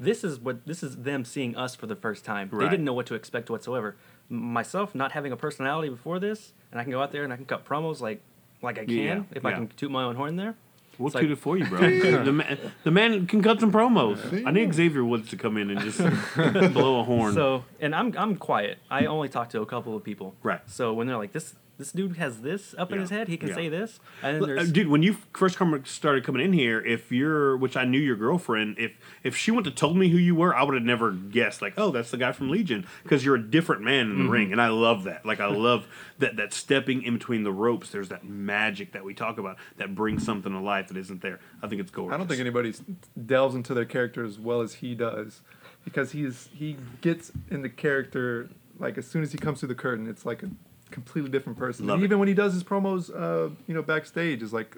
this is what this is them seeing us for the first time. They didn't know what to expect whatsoever. Myself not having a personality before this, and I can go out there and I can cut promos like like I can Yeah, if I can toot my own horn there. We'll It's toot like- it for you, bro. [LAUGHS] the, man, the man can cut some promos. I need Xavier Woods to come in and just [LAUGHS] blow a horn. So, and I'm I'm quiet. I only talk to a couple of people. Right. So when they're like this this dude has this up in his head, he can Yeah. say this, and then Uh, there's Dude, when you first come, started coming in here, if you're, which I knew your girlfriend, if if she wouldn't have told me who you were, I would have never guessed. Like, oh, that's the guy from Legion, because you're a different man in the Mm-hmm. ring, and I love that. Like, I love that that stepping in between the ropes. There's that magic that we talk about that brings something to life that isn't there. I think it's gorgeous. I don't think anybody s- delves into their character as well as he does, because he's he gets in the character like as soon as he comes through the curtain, it's like a completely different person. Love and it. even when he does his promos, uh, you know, backstage, is like,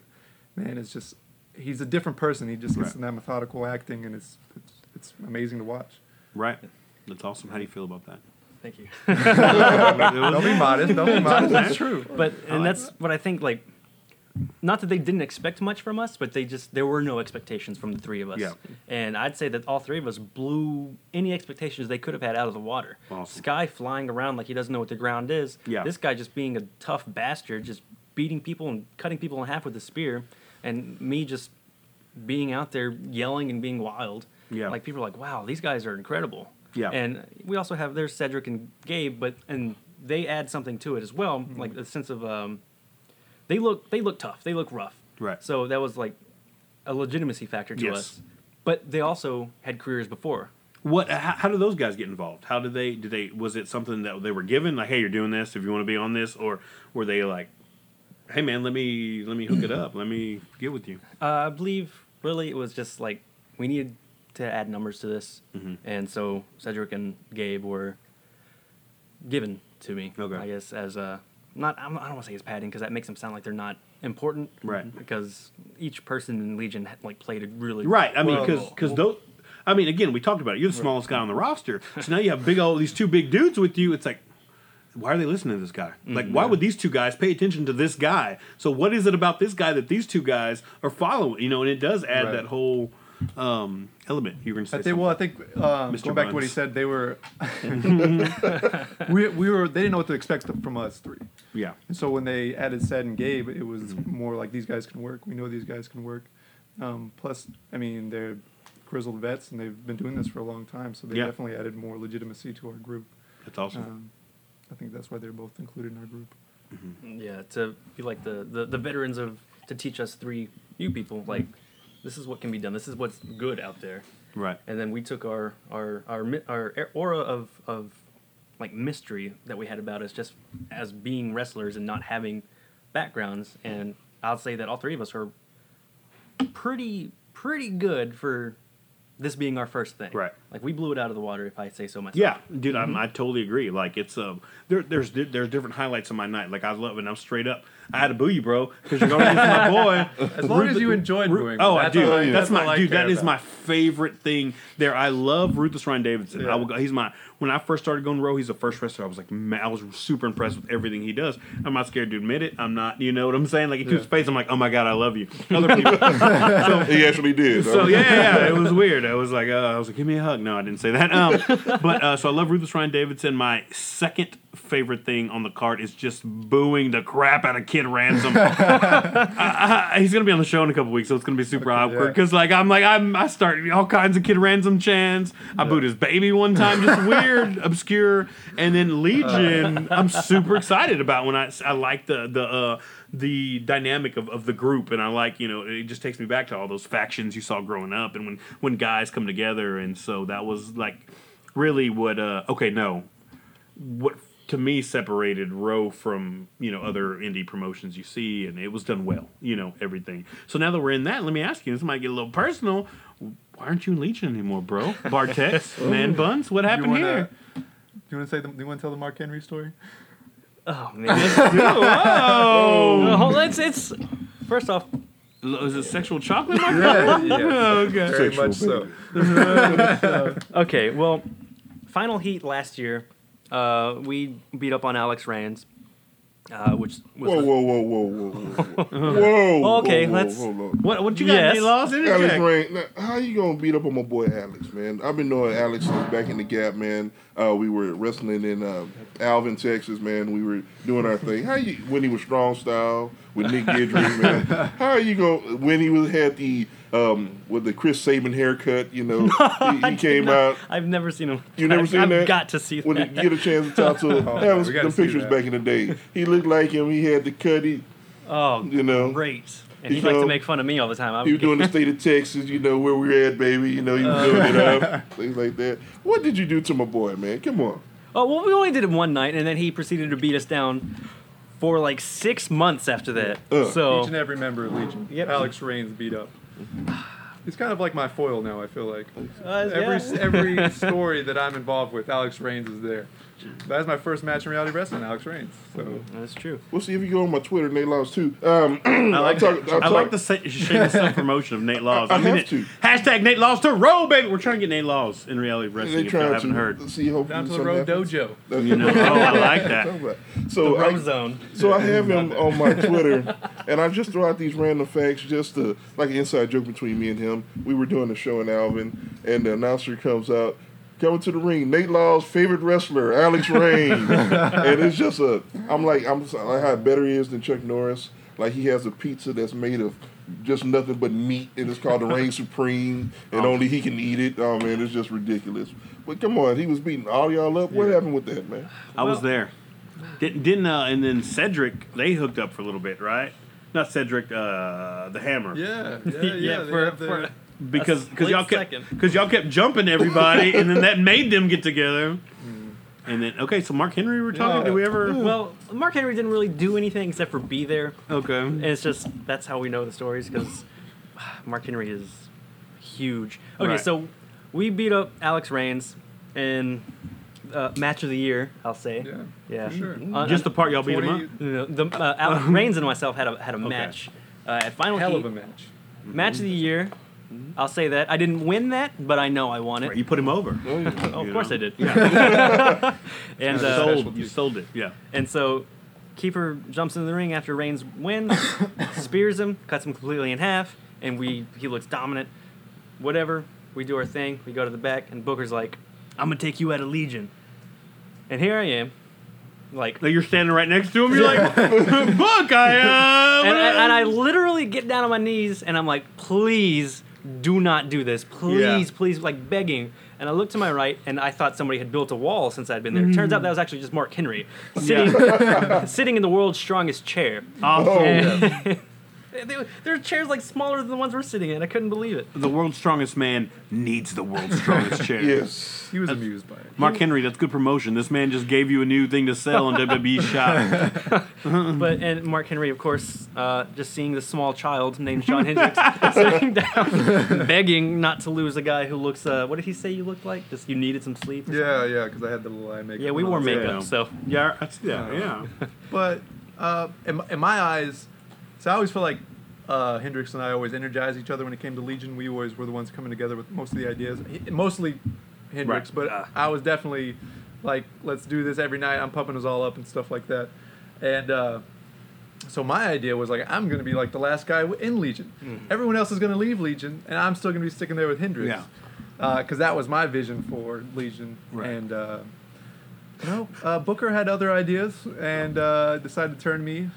man, it's just he's a different person. He just gets Right. in that methodical acting, and it's it's, it's amazing to watch. right. That's awesome. How do you feel about that? thank you. [LAUGHS] Don't be modest. Don't be modest. That's true. but and like that's what I think like. Not that they didn't expect much from us, but they just there were no expectations from the three of us. Yeah. And I'd say that all three of us blew any expectations they could have had out of the water. Awesome. Sky flying around like he doesn't know what the ground is. Yeah. This guy just being a tough bastard, just beating people and cutting people in half with a spear, and me just being out there yelling and being wild. Yeah. Like people are like, wow, these guys are incredible. Yeah. And we also have there's Cedric and Gabe, but and they add something to it as well, Mm-hmm. like the sense of um, they look they look tough, they look rough. Right. So that was like a legitimacy factor to Yes. us. But they also had careers before. What? How, how do those guys get involved? How did they? Did they? Was it something that they were given? Like, hey, you're doing this. If you want to be on this, or were they like, hey, man, let me let me hook it up. Let me get with you. Uh, I believe really it was just like we needed to add numbers to this, Mm-hmm. and so Cedric and Gabe were given to me. Okay. I guess as a not I'm, don't want to say as padding because that makes them sound like they're not important. Right. Because each person in Legion like played a really Right. I mean, because because those. I mean, again, we talked about it. You're the smallest guy on the [LAUGHS] roster, so now you have big old these two big dudes with you. It's like, why are they listening to this guy? Mm, like, why would these two guys pay attention to this guy? So, what is it about this guy that these two guys are following? You know, and it does add Right. that whole um, element. You were going to say I think. Well, I think um, Mr. going back to what he said, they were. [LAUGHS] [LAUGHS] we, we were. They didn't know what to expect from us three. yeah, And so when they added Ced and Gabe, it was more like these guys can work. We know these guys can work. Um, plus, I mean, they're grizzled vets and they've been doing this for a long time, so they Yeah. definitely added more legitimacy to our group. that's awesome. Um, I think that's why they're both included in our group. Yeah, to be like the, the, the veterans of to teach us three new people like this is what can be done. This is what's good out there. right. and then we took our our our our aura of of like mystery that we had about us just as being wrestlers and not having backgrounds and I'll say that all three of us are pretty pretty good for this being our first thing. Right. Like we blew it out of the water if I say so myself. Yeah, dude, I'm, I totally agree. Like it's um, there, there's there's different highlights of my night. Like I love it. I'm straight up. I had a boo you, bro, because you're going against my [LAUGHS] boy. As long as you enjoyed Ru- booing. Oh, I do. I- that's, that's my dude. That is about. my favorite thing there. I love Ruthless Ryan Davidson. Yeah. I will go, he's my when I first started going to row. He's the first wrestler. I was like, man, I was super impressed with everything he does. I'm not scared to admit it. I'm not. You know what I'm saying? Like he keeps Yeah. face. I'm like, oh my god, I love you. Other people. [LAUGHS] [LAUGHS] He actually did. So yeah, yeah, it was weird. I was like, uh, I was like, give me a hug. No, I didn't say that. Um, [LAUGHS] but uh, so I love Ruthless Ryan Davidson. My second favorite thing on the card is just booing the crap out of Kid Ransom. [LAUGHS] [LAUGHS] I- I- he's gonna be on the show in a couple weeks, so it's gonna be super awkward. yeah. Because like I'm like I'm I start all kinds of Kid Ransom chants. I booed his baby one time, just weird, obscure. And then Legion, I'm super excited about when I I like the the. Uh, the dynamic of, of the group and I like you know it just takes me back to all those factions you saw growing up and when when guys come together and so that was like really what uh okay no what to me separated Row from you know other indie promotions you see, and it was done well. You know everything. So now that we're in that, let me ask you. This might get a little personal. Why aren't you in Legion anymore, bro? Bartex, [LAUGHS] Man Buns, what happened wanna, here? You want to say? The, you want to tell the Mark Henry story? Oh man. [LAUGHS] Oh, oh, it's it's first off, is it sexual chocolate? My Yeah, friend? [LAUGHS] okay. Very Sexual much so. [LAUGHS] Okay, well, final heat last year, uh, we beat up on Alex Reigns, uh, which was Whoa, the- whoa, whoa, whoa, whoa, whoa, whoa. [LAUGHS] Okay, whoa, let's- Hold on. What what you got? Yes. Any laws? Alex Interject. Rain, now, how you gonna beat up on my boy Alex, man? I've been knowing Alex since back in the Gap, man. Uh, we were wrestling in uh, Alvin, Texas, man. We were doing our thing. How you when he was strong style with Nick Gidry, man? [LAUGHS] How are you gonna when he was had the um, with the Chris Saban haircut? You know, [LAUGHS] he, he came out. I've never seen him. You never I've, seen I've that? got to see him When you get a chance to talk to [LAUGHS] him, Oh, that was we the pictures that. back in the day. He looked like him. He had the cut. He, oh, you know, great! And You he'd like to make fun of me all the time. I'm He was doing the [LAUGHS] state of Texas, you know, where we're at, baby. You know, he was doing it up, things like that. What did you do to my boy, man? Come on. Oh well, we only did it one night, and then he proceeded to beat us down for like six months after that. Uh. so Each and every member of Legion. Yep. Alex Reigns beat up. 음. He's kind of like my foil now. I feel like Uh, every yeah. every [LAUGHS] story that I'm involved with, Alex Reigns is there. That was my first match in reality wrestling, Alex Reigns. So that's true. We'll see if you go on my Twitter, Nate Laws too. Um, [CLEARS THROAT] I like, talk, I I talk, like the shameless self promotion of Nate [LAUGHS] Laws. I I mean have it. to. Hashtag Nate Laws to row, baby. We're trying to get Nate Laws in reality They wrestling. If you haven't heard, see hopefully down to the something road happens. dojo. [LAUGHS] You know, oh, I like that. Talk about. So Row I, zone. so I have him on my Twitter, and I just throw out these random facts just to like an inside joke between me and him. We were doing a show in Alvin, and the announcer comes out. Coming to the ring, Nate Law's favorite wrestler, Alex Reigns, [LAUGHS] and it's just a. I'm like, I'm. I how better he is than Chuck Norris. Like he has a pizza that's made of just nothing but meat, and it's called the Reign Supreme, and only he can eat it. Oh man, it's just ridiculous. But come on, he was beating all y'all up. What happened with that, man? I was there. Didn't, didn't uh, and then Cedric they hooked up for a little bit, right? Not Cedric, uh, the Hammer. Yeah, yeah, [LAUGHS] yeah. Yeah, they for- have their- for- because because y'all kept because y'all kept jumping everybody, and then that made them get together. And then okay, so Mark Henry, we're talking. Yeah. Did we ever? Well, Mark Henry didn't really do anything except for be there. Okay. And it's just that's how we know the stories because [SIGHS] Mark Henry is huge. Okay, Right. so we beat up Alex Reigns in uh, match of the year. I'll say. Yeah, Yeah. for sure. Uh, Just the part y'all beat him 20 up. No, the uh, Alex [LAUGHS] Reigns and myself had a had a match uh, at Final Hell Heat. of a match. match of the year. I'll say that I didn't win that, but I know I won it. You put him over. Oh. You of course know. I did. Yeah. [LAUGHS] and uh, sold. You sold it. Yeah. and so Keeper jumps into the ring after Reigns wins, [LAUGHS] spears him, cuts him completely in half, and we he looks dominant. Whatever, we do our thing. We go to the back, and Booker's like, "I'm gonna take you out of Legion," and here I am, like, Like you're standing right next to him. You're like, book. [LAUGHS] I uh, and, and, and I [LAUGHS] literally get down on my knees, and I'm like, "Please." Do not do this, please, Yeah. please, like begging. And I looked to my right, and I thought somebody had built a wall since I'd been there. Turns out that was actually just Mark Henry sitting, [LAUGHS] sitting in the world's strongest chair. awesome. Oh, And they, there are chairs like smaller than the ones we're sitting in. I couldn't believe it. The world's strongest man needs the world's strongest [LAUGHS] chair. Yes. He was amused by it. Mark Henry, that's good promotion. This man just gave you a new thing to sell on WWE [LAUGHS] shop. [LAUGHS] But and Mark Henry, of course, uh, just seeing this small child named Shawn Hendrix sitting down, begging not to lose a guy who looks. Uh, what did he say you looked like? Just you needed some sleep. or Yeah, yeah, because I had the little eye makeup. Yeah, we wore makeup, so Yeah, that's yeah, yeah. But uh, in, in my eyes, so I always feel like uh, Hendrix and I always energized each other when it came to Legion. We always were the ones coming together with most of the ideas. Mostly Hendrix, Right. but Ah. I was definitely like, let's do this every night. I'm pumping us all up and stuff like that. And uh, so my idea was like, I'm going to be like the last guy in Legion. Everyone else is going to leave Legion, and I'm still going to be sticking there with Hendrix. Yeah. Because that was my vision for Legion. Right. And uh, no, uh, Booker had other ideas and uh, decided to turn me.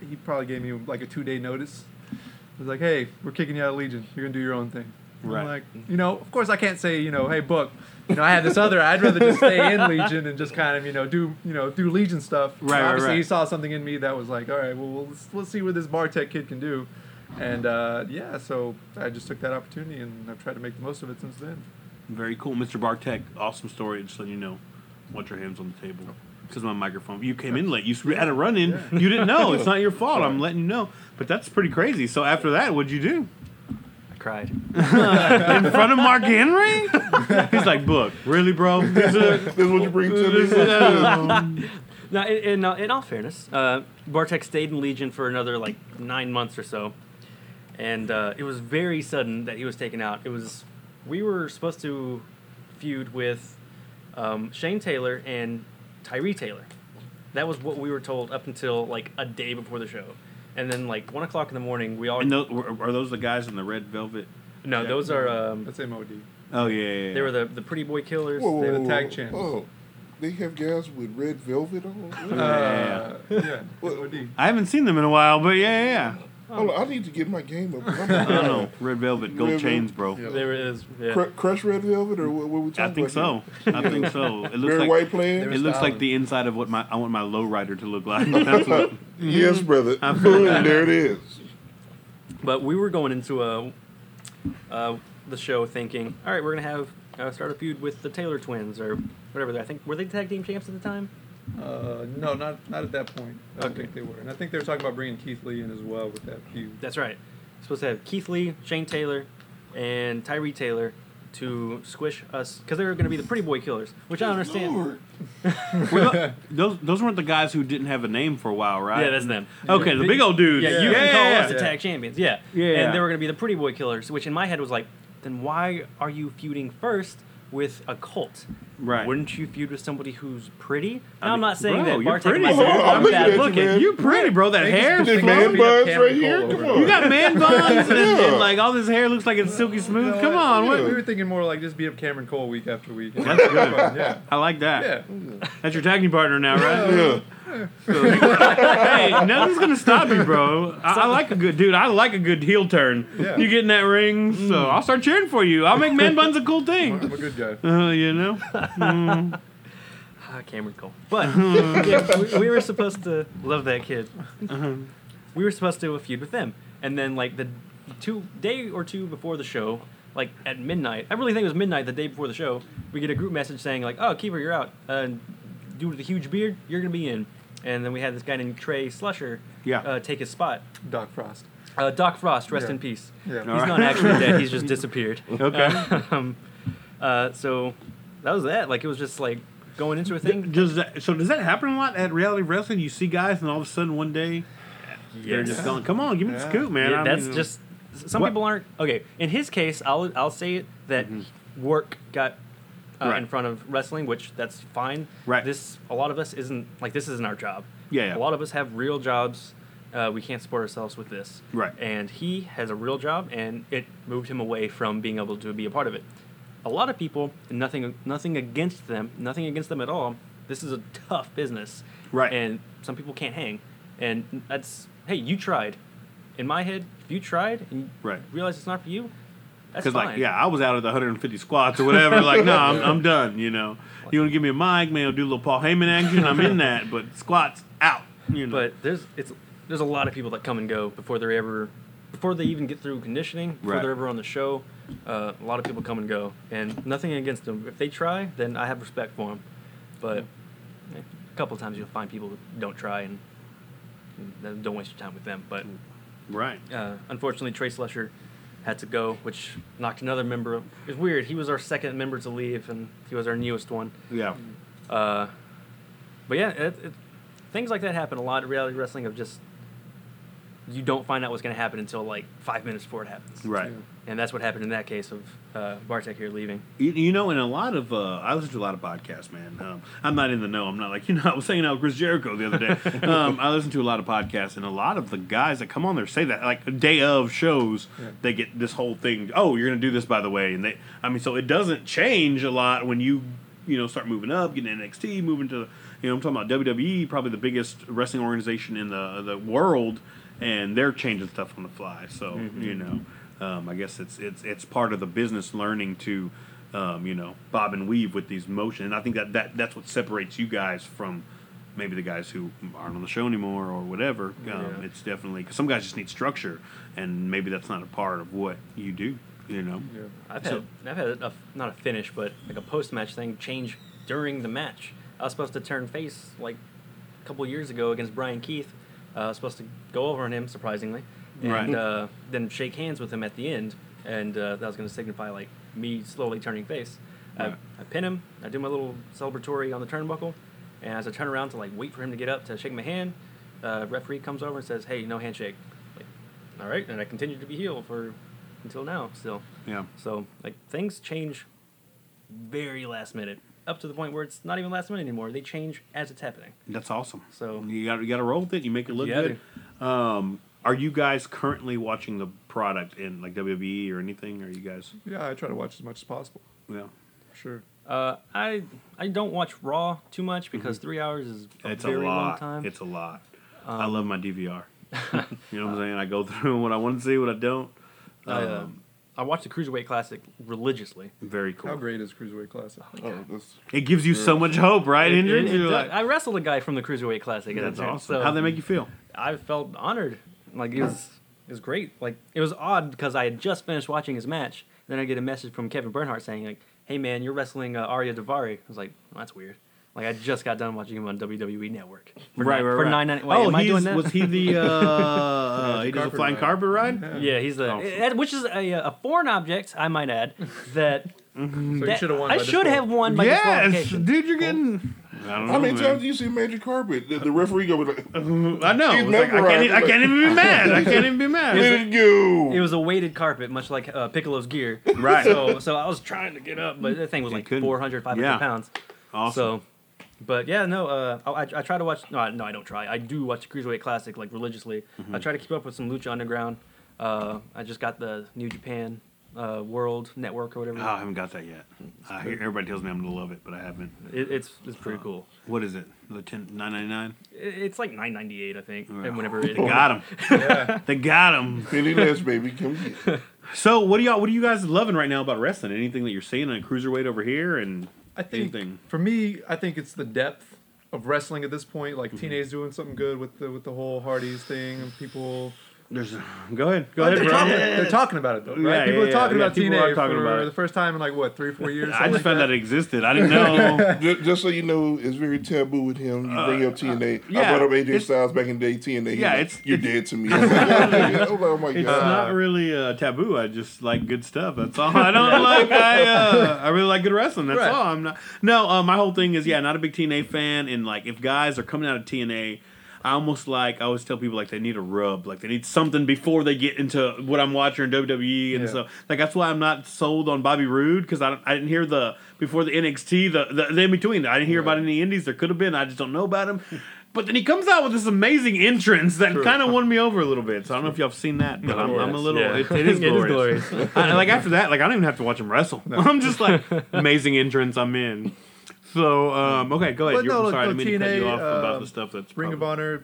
He probably gave me like a two day notice. He was like, "Hey, we're kicking you out of Legion. You're gonna do your own thing." Right. I'm like, you know, of course I can't say, you know, hey, Book, you know, I had this other. I'd rather just stay in Legion and just kind of, you know, do, you know, do Legion stuff. Right, right, Obviously, right. he saw something in me that was like, all right, well, we'll let's, let's see what this Bartek kid can do. And uh, yeah, so I just took that opportunity and I've tried to make the most of it since then. Very cool, Mr. Bartek. Awesome story. Just letting you know, watch your hands on the table. Because my microphone, you came in late. You had a run in. You didn't know. It's [LAUGHS] not your fault. I'm letting you know. But that's pretty crazy. So after that, what'd you do? I cried. [LAUGHS] In front of Mark Henry? [LAUGHS] He's like, "Book, really, bro? This is- This what you bring to this this. is- Now, in, in, uh, in all fairness, uh, Bartek stayed in Legion for another like nine months or so, and uh, it was very sudden that he was taken out. It was we were supposed to feud with um, Shane Taylor and Tyree Taylor. That was what we were told up until like a day before the show, and then like one o'clock in the morning, we all And those, are those the guys in the red velvet? no, those are um, That's MOD. Oh yeah, yeah. yeah. they were the the Pretty Boy Killers. Whoa, whoa, They're the tag champs. Oh, they have guys with red velvet on. Uh, yeah, What- MOD. I haven't seen them in a while, but yeah, yeah. Yeah. Hold on, I need to get my game up. [LAUGHS] I don't know. Red velvet, gold Red chains, bro. Yeah. There it is. Yeah. Cru- Crush red velvet, or what, what we talking I think about? so. I think so. It looks Very like white player. it looks like the inside of what my I want my lowrider to look like. [LAUGHS] That's what, [LAUGHS] Yes, brother. I feel Boom, there it is. But we were going into a, uh, the show thinking, all right, we're gonna have uh, start a feud with the Taylor twins or whatever. I think were they tag team champs at the time? Uh, no, not not at that point. I don't Okay. think they were, and I think they were talking about bringing Keith Lee in as well with that feud. That's right. Supposed to have Keith Lee, Shane Taylor, and Tyree Taylor to squish us because they were going to be the Pretty Boy Killers, which I understand. Lord. [LAUGHS] Were tho- those those weren't the guys who didn't have a name for a while, right? Yeah, that's them. Okay, the big old dudes. Yeah, you yeah, can call yeah, us the yeah. tag champions. Yeah. Yeah. And they were going to be the Pretty Boy Killers, which in my head was like, then why are you feuding first with a cult? Right. Wouldn't you feud with somebody who's pretty? I Now, I'm not saying bro, that you're Bartek and pretty. myself Oh, are I'm looking bad at you, looking. man. You pretty, bro. That hair. This Think man about being a buns camel right coal here. over Come there. on. You got man [LAUGHS] buns and, and, Yeah. like all this hair looks like it's silky smooth. No, Come I- on, we what? were thinking more like just beat up Cameron Cole week after week. That's good. yeah. I like that. Yeah. That's your tag team partner now, right? Yeah. Hey, nothing's gonna stop you, bro. I, I like a good dude. I like a good heel turn. Yeah. You get in that ring, so I'll start cheering for you. I'll make man buns a cool thing. I'm a good guy. Uh, you know, Ah, [LAUGHS] Cameron Cole. But [LAUGHS] yeah, we, we were supposed to love that kid. We were supposed to do a feud with them, and then like the two day or two before the show, like at midnight. I really think it was midnight the day before the show. We get a group message saying like, "Oh, Keeper, you're out. Uh, dude with the huge beard, you're gonna be in." And then we had this guy named Trey Slusher Yeah. uh, take his spot. Doc Frost. Uh, Doc Frost, rest Yeah. in peace. Yeah. He's Alright. not actually dead. He's just [LAUGHS] disappeared. okay. [LAUGHS] Um, uh, so that was that. Like it was just like going into a thing. Does that, so does that happen a lot at reality wrestling? You see guys, and all of a sudden one day they're just going, "Come on, give me the scoop, man." Yeah, that's mean, just some What- people aren't okay. In his case, I'll I'll say it that work got uh. Right. in front of wrestling, which that's fine. Right. This a lot of us isn't like this isn't our job. Yeah, yeah. A lot of us have real jobs. Uh, we can't support ourselves with this. Right. And he has a real job, and it moved him away from being able to be a part of it. A lot of people, and nothing nothing against them, nothing against them at all. This is a tough business. Right. And some people can't hang, and that's hey, you tried. In my head, if you tried and you Right. realize it's not for you, Because like, yeah, I was out of the 150 squats or whatever. like, no, I'm, I'm done. You know, you want to give me a mic, man? I'll do a little Paul Heyman action. I'm in [LAUGHS] that, but squats out. You know, But there's it's there's a lot of people that come and go before they're ever before they even get through conditioning before Right. they're ever on the show. Uh, a lot of people come and go, and nothing against them. If they try, then I have respect for them. But eh, a couple of times you'll find people who don't try and, and don't waste your time with them. But right. uh, unfortunately, Trace Slusher had to go, which knocked another member. It's weird. He was our second member to leave, and he was our newest one. Yeah. Uh, but yeah, it, it, things like that happen a lot in reality wrestling. Of just you don't find out what's going to happen until like five minutes before it happens. Right. And that's what happened in that case of uh, Bartek here leaving. You, you know, in a lot of, uh, I listen to a lot of podcasts, man. Um, I'm not in the know. I'm not like, [LAUGHS] you know, I was saying out with Chris Jericho the other day. [LAUGHS] um, I listen to a lot of podcasts, and a lot of the guys that come on there say that, like, a day of shows, they get this whole thing, oh, you're going to do this, by the way. And they, I mean, so it doesn't change a lot when you, you know, start moving up, getting NXT, moving to, you know, I'm talking about WWE, probably the biggest wrestling organization in the, the world, and they're changing stuff on the fly. So, you know. Um, I guess it's it's it's part of the business learning to, um, you know, bob and weave with these motions. And I think that, that that's what separates you guys from maybe the guys who aren't on the show anymore or whatever. Um, Yeah. It's definitely because some guys just need structure, and maybe that's not a part of what you do. You know. Yeah. I've had So- I've had a, not a finish, but like a post match thing change during the match. I was supposed to turn face like a couple years ago against Brian Keith. Uh, I was supposed to go over on him surprisingly, and Right. uh, then shake hands with him at the end, and uh, that was going to signify like me slowly turning face. Right. I, I pin him. I do my little celebratory on the turnbuckle, and as I turn around to like wait for him to get up to shake my hand, uh, referee comes over and says, "Hey, no handshake." Like, all right, and I continued to be heel for until now still. Yeah. So like things change very last minute, up to the point where it's not even last minute anymore. They change as it's happening. That's awesome. So- you got you got to roll with it. You make it look Yeah, good. Um, are you guys currently watching the product in like WWE or anything? Are you guys? Yeah, I try to watch as much as possible. Yeah. Sure. Uh, I I don't watch Raw too much because three hours is a Mm-hmm. It's very a lot. long time. Um, It's a lot. I love my DVR. [LAUGHS] you know what I'm saying? I go through [LAUGHS] what I want to see, what I don't. I, uh, Um, I watch the Cruiserweight Classic religiously. very cool. How great is Cruiserweight Classic? Oh, that's, It gives you so much hope, right, It- Hendrix? it- it You're does- like, I wrestled a guy from the Cruiserweight Classic. at that's time, awesome. So How'd they make you feel? I felt honored. Like it was, it was great. Like it was odd because I had just finished watching his match. Then I get a message from Kevin Bernhardt saying like, "Hey man, you're wrestling uh, Ariya Daivari." I was like, well, "That's weird." Like I just got done watching him on WWE Network. For right, nine, right, for right. nine ninety. Wait, oh, am I doing that? was he the? [LAUGHS] Uh, he does a flying ride. carpet ride. yeah, he's the, Oh. eh, which is a, a foreign object, I might add. [LAUGHS] That, So that should have won. I should have won by Yes, dude, you're getting. I don't know. how many man. times do you see Magic Carpet? The, the referee go like, [LAUGHS] I know. He's like, I, can't, mesmerized. I can't even be mad. I can't even be mad. "Let it go." It was a weighted carpet, much like uh, Piccolo's gear. Right. So, so I was trying to get up, but that thing was like couldn't. 400, 500 Yeah. pounds. awesome. So, but yeah, no, uh, I, I try to watch. No, I, no, I don't try. I do watch the Cruiserweight Classic like religiously. Mm-hmm. I try to keep up with some Lucha Underground. Uh, I just got the New Japan uh, World Network or whatever. Oh, I haven't got that yet. I hear everybody tells me I'm gonna love it, but I haven't. It, it's it's pretty cool. What is it? The ten nine ninety nine. It's like nine ninety eight, I think. Oh. And whenever it [LAUGHS] They got him. they got him. Penny less, baby. Come get. So, what do y'all? What are you guys loving right now about wrestling? Anything that you're seeing on cruiserweight over here, and I think anything? for me, I think it's the depth of wrestling at this point. Like mm-hmm. TNA's doing something good with the with the whole Hardys thing, and people. There's. Go ahead. Go They're, ahead, bro. talking, they're talking about it though, right? Yeah, people yeah, are talking yeah, about people TNA are talking for about it. the first time in like what three, four years. I just like found that. that it existed. I didn't know. [LAUGHS] Just, just so you know, it's very taboo with him. You bring up TNA. Uh, yeah, I brought up AJ Styles back in the day. TNA. he's Yeah, like, it's- you're it's- dead to me. [LAUGHS] [LAUGHS] I'm like, oh my It's not really uh, taboo. I just like good stuff. That's all. I don't like. I uh, I really like good wrestling. That's Right. all. I'm not. No, uh, my whole thing is yeah, not a big TNA fan. And like, if guys are coming out of TNA, I almost like I always tell people like they need a rub, like they need something before they get into what I'm watching in WWE, and Yeah. so like that's why I'm not sold on Bobby Roode because I, don't- I didn't hear the before the NXT the the, the in between. I didn't hear about any indies. There could have been. I just don't know about him. [LAUGHS] But then he comes out with this amazing entrance that kind of won me over a little bit. So I don't know if y'all have seen that, but I'm, I'm a little. Yeah. It, it is [LAUGHS] It is glorious. I, like after that, like I don't even have to watch him wrestle. [LAUGHS] I'm just like amazing entrance. I'm in. So um, okay, go ahead. But You're, no, I'm sorry, I look, didn't mean to cut you off about um, the stuff that's Ring of probably- Honor.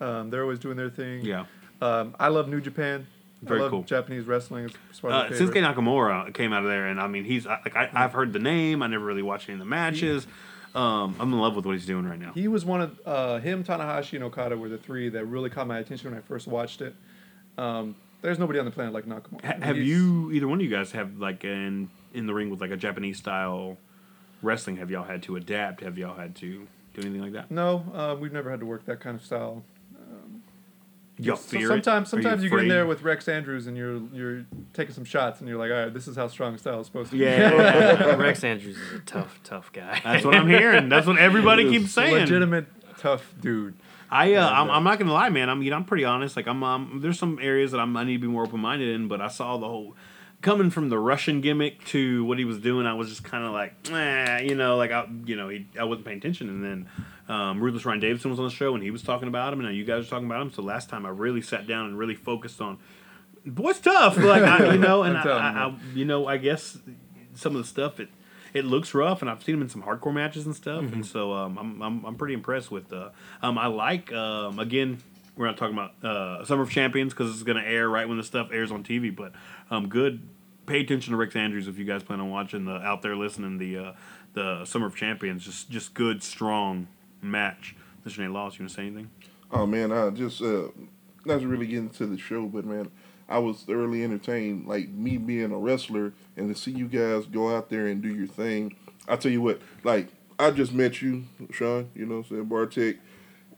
Um, they're always doing their thing. Yeah. Um, I love New Japan. Very I love cool. Japanese wrestling. It's it's Uh, my Shinsuke favorite. Nakamura came out of there, and I mean, he's I- like I, I've heard the name. I never really watched any of the matches. Um, I'm in love with what he's doing right now. He was one of uh, him, Tanahashi, and Okada were the three that really caught my attention when I first watched it. Um, there's nobody on the planet like Nakamura. Ha- have He's- you either one of you guys have like in in the ring with like a Japanese style wrestling? Have y'all had to adapt? Have y'all had to do anything like that? No, uh, we've never had to work that kind of style. Y'all So fear it? sometimes, you sometimes you, get in there with Rex Andrews and you're you're taking some shots and you're like, all right, this is how strong style is supposed to be. Yeah, [LAUGHS] Rex Andrews is a tough, tough guy. that's what I'm hearing. That's what everybody keeps saying. legitimate tough dude. I uh, I'm, I'm not gonna lie, man. I'm you know I'm pretty honest. Like I'm um, there's some areas that I'm I need to be more open minded in, but I saw the whole coming from the Russian gimmick to what he was doing. I was just kind of like, eh, you know, like I you know he, I wasn't paying attention. And then um, Ruthless Ryan Davidson was on the show and he was talking about him, and now you guys are talking about him. So last time I really sat down and really focused on boy's tough, like I, you know, and [LAUGHS] I, I, I you know I guess some of the stuff it. It looks rough, and I've seen him in some hardcore matches and stuff, and so um, I'm, I'm I'm pretty impressed with. Uh, um, I like um, again, we're not talking about uh, Summer of Champions because it's going to air right when the stuff airs on TV, but um, good. Pay attention to Rex Andrews if you guys plan on watching the out there listening the uh, the Summer of Champions. Just just good, strong match. Mr. Nate Laws, you want to say anything? Oh man, I just uh, not to really get into the show, but man, I was thoroughly entertained. Like me being a wrestler and to see you guys go out there and do your thing. I tell you what, like I just met you, Shawn. You know, what I'm saying Bartek.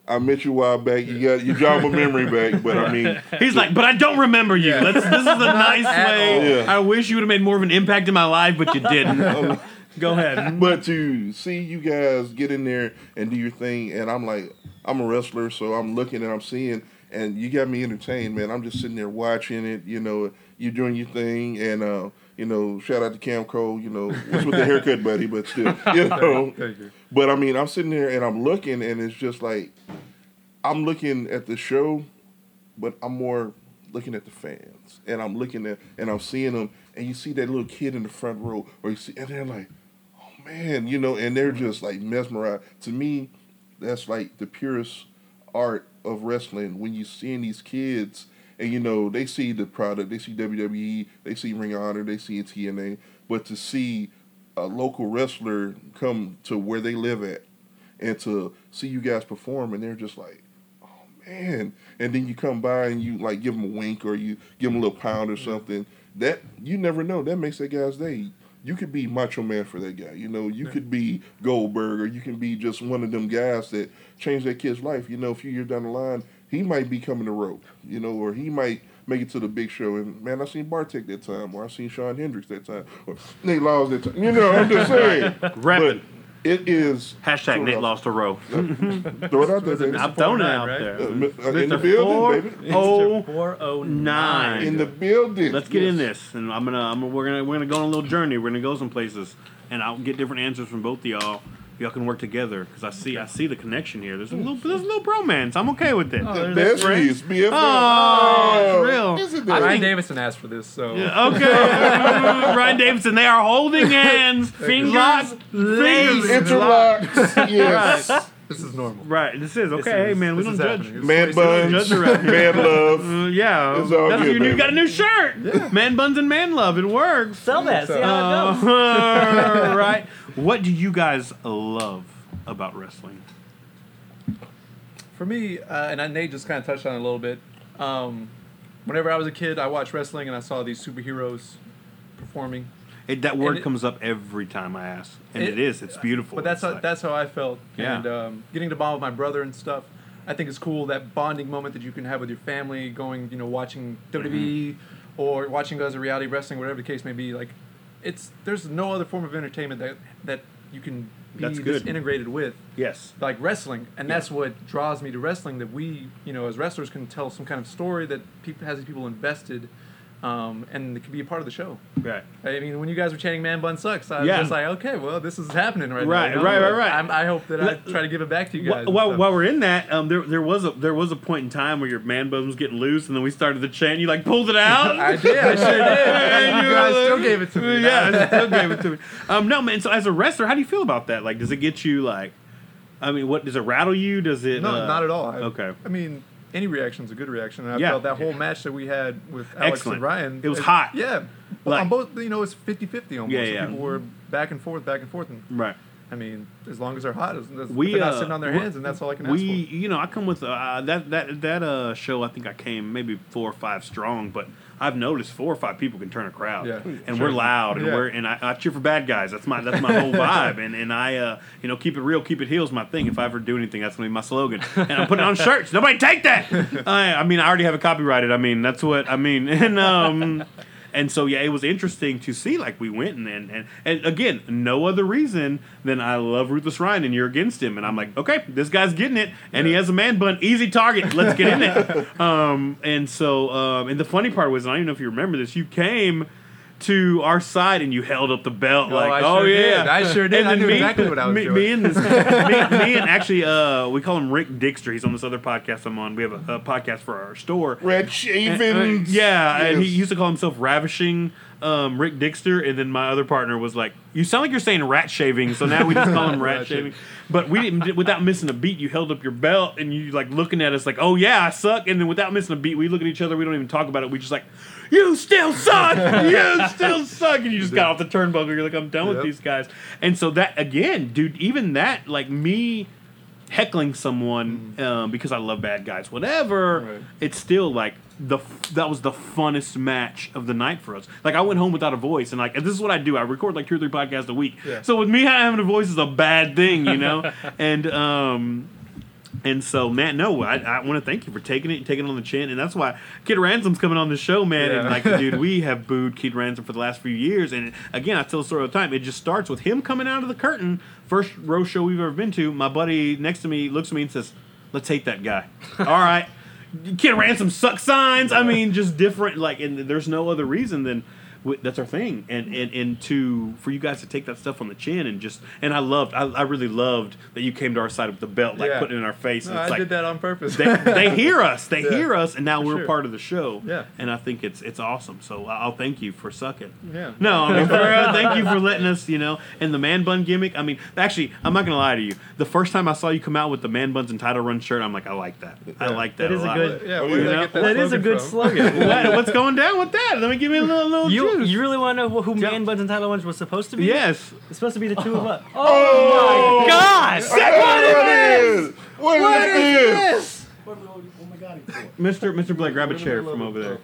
I met you a while back. You got you jogged my memory back, but I mean, [LAUGHS] He's like, but I don't remember you. Let's, this is a nice way. Yeah. I wish you would have made more of an impact in my life, but you didn't. [LAUGHS] Go ahead. but to see you guys get in there and do your thing, and I'm like, I'm a wrestler, so I'm looking and I'm seeing, and you got me entertained, man. I'm just sitting there watching it. You know, you're doing your thing, and uh, you know, shout out to Cam Cole. You know, what's with the haircut, buddy? But still, [LAUGHS] you know. Thank you. But I mean, I'm sitting there and I'm looking, and it's just like I'm looking at the show, but I'm more looking at the fans, and I'm looking at and I'm seeing them, and you see that little kid in the front row, or you see, and they're like, oh man, you know, and they're just like mesmerized. To me, that's like the purest art of wrestling when you seeing these kids. And you know they see the product, they see WWE, they see Ring of Honor, they see TNA, but to see a local wrestler come to where they live at and to see you guys perform and they're just like oh man. And then you come by and you like give them a wink or you give them a little pound or something. That you never know. That makes that guy's day. You could be macho man for that guy you know? You could be goldberg or you can be just one of them guys that change that kid's life you know a few years down the line. He might be coming to rope you know or he might make it to the big show and man i seen bartek that time or i seen Shawn Hendrix that time or nate laws that time you know i'm just saying [LAUGHS] Reppin'. but it is Hashtag Nate lost a row. [LAUGHS] Throw it out there, baby. I'm throwing it out right? there. Uh, in the Mr. building, baby. Oh, Four oh nine. In the building. Let's get in this, and I'm gonna, I'm, we're gonna, we're gonna go on a little journey. We're gonna go some places, and I'll get different answers from both of y'all. Y'all can work together because I see I see the connection here. There's a hmm. little there's a little bromance. I'm okay with it. Oh, Best friends, BFF. Oh, it's real. Isn't Ryan that? Davidson asked for this, so Okay, [LAUGHS] Ryan Davidson. They are holding hands, [LAUGHS] Fingers locked, fingers Interlocks. [LAUGHS] Yes. This is normal. Right, this is okay. This hey is- man, we don't judge. happening. Man buns, Judge man love. [LAUGHS] Uh, yeah, It's all that's good, your new, man. got a new shirt. Man buns and man love. It works. Sell that. See how it goes. Uh, [LAUGHS] right. What do you guys love about wrestling? For me, uh, and I, Nate just kind of touched on it a little bit. Um, whenever I was a kid, I watched wrestling and I saw these superheroes performing. It, that word it- comes up every time I ask, and it It- is. It's beautiful. But that's how, like- that's how I felt. Yeah. And um, getting to bond with my brother and stuff, I think it's cool that bonding moment that you can have with your family, going, you know, watching WWE Mm-hmm. or watching guys of reality wrestling, whatever the case may be. Like, it's there's no other form of entertainment that that you can be That's good. integrated with yes. like wrestling, and that's what draws me to wrestling. That we, you know, as wrestlers, can tell some kind of story that people has these people invested, um, and it could be a part of the show. Right. I mean, when you guys were chanting "Man Bun Sucks," I was Yeah. just like, okay, well, this is happening right, Right, now. you know? right, right, right. I'm, I hope that I try to give it back to you guys. While, while we're in that, um, there there was a there was a point in time where your man bun was getting loose, and then we started the chant. You like pulled it out. [LAUGHS] I did, I sure did. [LAUGHS] And you guys still gave it to me. [LAUGHS] Yeah, still gave it to me. Um, no, man. So as a wrestler, how do you feel about that? Like, does it get you like? I mean, what does it rattle you? Does it? No, uh, not at all. I, okay. I mean, any reaction's a good reaction. And I Yeah. felt that whole match that we had with Alex Excellent. and Ryan. It was hot. Yeah. Well, Like- on both, you know, it's 50-50 almost. Yeah, So yeah. People were back and forth, back and forth, and Right. I mean, as long as they're hot, as, as We they're not uh, sitting on their hands, and that's all I can we, ask for. you know, I come with uh, that that that uh show. I think I came maybe four or five strong, but I've noticed four or five people can turn a crowd, Yeah. and Sure. we're loud, and Yeah. we're and I, I cheer for bad guys. That's my that's my whole [LAUGHS] vibe, and and I uh you know keep it real, keep it heels my thing. If I ever do anything, that's gonna be my slogan, and I'm putting it on shirts. Nobody take that. [LAUGHS] I, I mean, I already have it copyrighted. I mean, that's what I mean, [LAUGHS] and um. And so yeah, it was interesting to see like we went and and, and and again, no other reason than I love Ruthless Ryan and you're against him, and I'm like, okay, this guy's getting it, and he has a man bun, easy target, let's get in it. [LAUGHS] um, and so um, and the funny part was, I don't even know if you remember this, you came to our side and you held up the belt Oh, like, I oh sure yeah, did. I sure did. And I then knew me, exactly what I was me, doing. Me and this, [LAUGHS] me, me and actually, uh, we call him Rick Dixter. He's on this other podcast I'm on. We have a, a podcast for our store. Red Uh, shavings. yeah, and he used to call himself Ravishing um, Rick Dixter, and then my other partner was like, "You sound like you're saying rat shaving," so now we just call him [LAUGHS] rat Rat shaving. But we didn't, without missing a beat, you held up your belt and you like looking at us like, "Oh yeah, I suck," and then without missing a beat, we look at each other. We don't even talk about it. We just like, "You still suck. [LAUGHS] you still suck," and you just got off the turnbuckle. You're like, "I'm done with these guys." And so that again, dude, even that, like me heckling someone um, because I love bad guys, whatever. Right. It's still like the f- that was the funnest match of the night for us. Like I went home without a voice, and like and this is what I do. I record like two or three podcasts a week. Yeah. So with me having a voice is a bad thing, you know. [LAUGHS] and um. And so, man, no, I, I want to thank you for taking it and taking it on the chin. And that's why Kid Ransom's coming on the show, man. And like, dude, we [LAUGHS] have booed Kid Ransom for the last few years. And again, I tell the story all the time. It just starts with him coming out of the curtain, first row show we've ever been to. My buddy next to me looks at me and says, Let's hate that guy. [LAUGHS] all right. Kid Ransom suck signs. I mean, just different. Like, and there's no other reason than that's our thing. And, mm-hmm. and and to for you guys to take that stuff on the chin and just and I loved. I, I really loved that you came to our side with the belt, like Yeah. putting it in our face. No, and I like, did that on purpose. they, they [LAUGHS] hear us. They Yeah. hear us, and now For we're sure. part of the show. Yeah. and I think it's it's awesome. So I'll thank you for sucking. Yeah. No, I mean, for real, thank you for letting [LAUGHS] us. You know, and the man bun gimmick. I mean, actually, I'm not gonna lie to you. The first time I saw you come out with the man buns and title run shirt, I'm like, I like that. I like that. That is a lot. good- Yeah, where did yeah. I get that That is a slogan good from? slogan. What- what's going down with that? Let me give me a little little You juice. you really want to know who Man Buns and Tyler Ones was supposed to be? yes. It's supposed to be the two of us. Oh, my gosh! What is this? What is this? Oh my God! Mr. Mr. Blake, grab a chair from over there.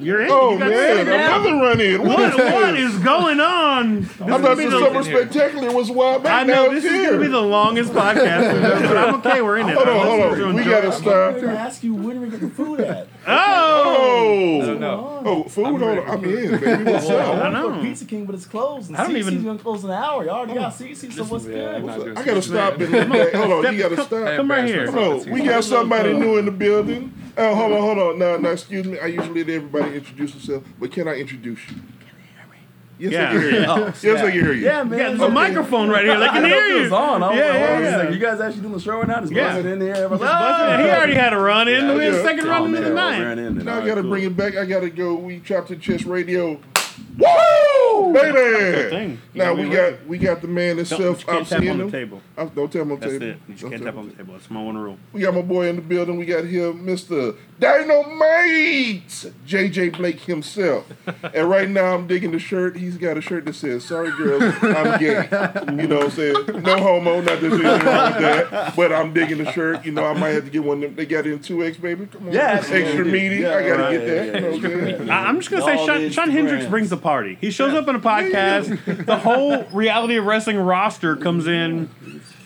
You're in. Oh You got oh, man, another run in. What what, is, what is going on? I thought the summer spectacular was wild back I know now this it's is gonna be the longest podcast ever, but I'm okay. We're in it. Hold on, hold on. We gotta stop. I'm gonna ask you when we get the food at. [LAUGHS] Oh, Oh, No. oh, food. Hold on, I'm in, baby. What's [LAUGHS] I up? know. Pizza King, but it's closed. And I don't CC's even- gonna close in an hour. You already got CC, so what's good? I'm not doing I gotta stop and look back. Hold on, you gotta stop. Come right here. Hold on, we got somebody new in the building. Oh, hold on, hold on. No, no, excuse me. I usually let everybody introduce themselves, but can I introduce you? Can they hear me? Oh, yes, Yeah. I can hear you. Oh, Yes, I can hear you. Yeah, man. Yeah, there's a microphone right here. They I can hear if it you. was on. I was Yeah, like, oh, yeah, oh, this is yeah. like, you guys actually doing the show right now? Just Yeah. buzzing in the air. Everybody's like, Busted. He already had a run in. We had a Yeah. second oh, run man, into the night. ran in then. Now I gotta cool. bring it back. I gotta go. We chopped to chest radio. Woo, baby! thing. Now we gotta we got the man Don't, himself. you I'm can't tap seeing on the table. I, don't tell him on That's table. it. You Don't can't tap on him. the table. That's my one rule. We got my boy in the building. We got here, Mr. Dynamite, JJ Blake himself. and right now, I'm digging the shirt. He's got a shirt that says, "Sorry, girls, I'm gay." You know, what I'm saying no homo, not that wrong with that. But I'm digging the shirt. You know, I might have to get one. Of them. They got it in two X, baby. Come on, Yeah, extra absolutely. meaty. Yeah, I gotta right, get that. yeah, you know what I'm? I- I'm just gonna say All Shawn, the Shawn Hendrix brings the party. He shows up in a podcast. the whole reality of wrestling roster comes in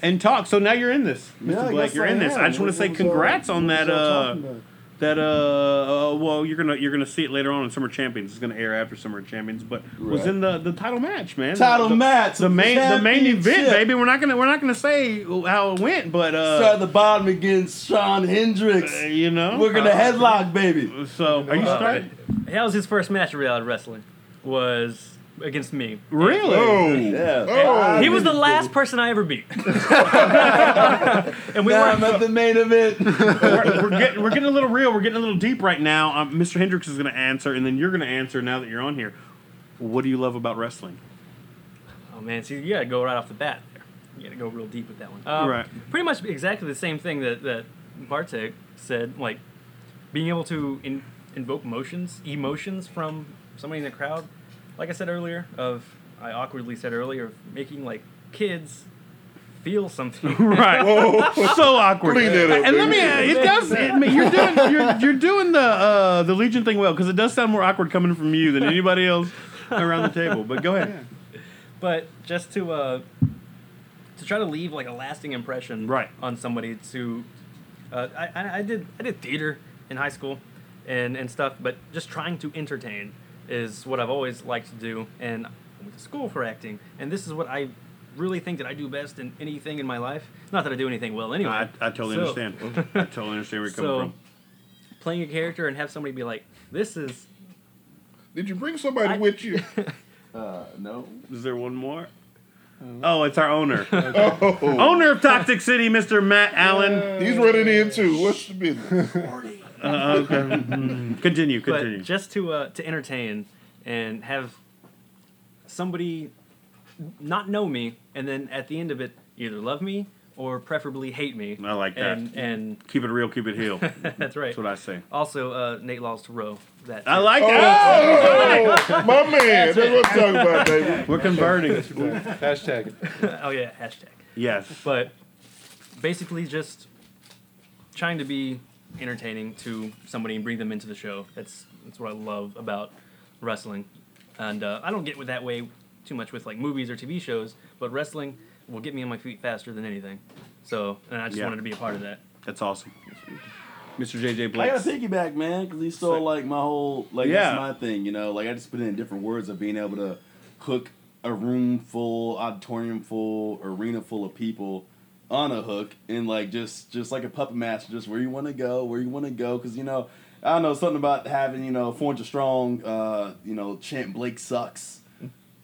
and talks. So now you're in this, Mr. Yeah, Blake. You're I in this. I just want to say what was y'all- congrats on what that. Was y'all Uh, talking about? that uh, uh, well, you're gonna you're gonna see it later on in Summer Champions. It's gonna air after Summer Champions, but was in the, the title match, man. Title the, match, the main the main event, baby. We're not gonna we're not gonna say how it went, but Start uh, at the bottom against Shawn Hendrix. uh, you know, We're gonna headlock, baby. So are you Uh, starting? that was his first match of reality wrestling. Was against me. Really? Oh, Yeah. Oh. He was the last person I ever beat. [LAUGHS] and we Now were I'm at the main event. [LAUGHS] we're, we're getting we're getting a little real. We're getting a little deep right now. Um, Mr. Hendrix is going to answer, and then you're going to answer now that you're on here. What do you love about wrestling? Oh man, see, you gotta go right off the bat there. You gotta go real deep with that one. Um, Right. Pretty much exactly the same thing that that Bartek said. Like being able to in, invoke emotions, emotions from somebody in the crowd. Like I said earlier, of I awkwardly said earlier, of making like kids feel something. [LAUGHS] Right. [LAUGHS] Whoa. so awkward. Clean that up, and let me. baby. It does. It, I you're doing. You're, you're doing the uh, the Legion thing well because it does sound more awkward coming from you than anybody else around the table. But go ahead. but just to uh, to try to leave like a lasting impression Right. on somebody to uh, I, I, I did I did theater in high school and, and stuff but just trying to entertain is what I've always liked to do and I went to school for acting and this is what I really think that I do best in anything in my life not that I do anything well anyway I, I totally So- understand. I [LAUGHS] totally understand where you're coming so from. playing a character and have somebody be like this is Did you bring somebody I- with you? [LAUGHS] Uh, no. Is there one more? Oh, it's our owner. [LAUGHS] Oh, owner of Toxic City, Mr. Matt Allen. he's running in too. What's the business? Uh, [LAUGHS] okay. Continue, continue. But just to uh, to entertain and have somebody not know me, and then at the end of it, either love me or preferably hate me. I like that. And and keep it real, keep it heel. [LAUGHS] that's right. That's what I say. Also, uh, Nate Laws to ROW. That I too. like that. [LAUGHS] Oh, my man. That's what I'm talking about, baby. We're converting. Hashtag it. oh yeah, hashtag. yes. But basically, just trying to be entertaining to somebody and bring them into the show. That's that's what I love about wrestling, and uh, I don't get with that way too much with like movies or TV shows, but wrestling will get me on my feet faster than anything. So, and I just Yeah. wanted to be a part of that. That's awesome. Mr. JJ I Blake. gotta piggyback, man, because he stole like my whole like Yeah. that's my thing, you know. Like I just put in different words of being able to hook a room full, auditorium full, arena full of people on a hook and like just just like a puppet master, just where you want to go, where you want to go, because you know I don't know something about having you know 400 strong, uh, you know, chant Blake sucks,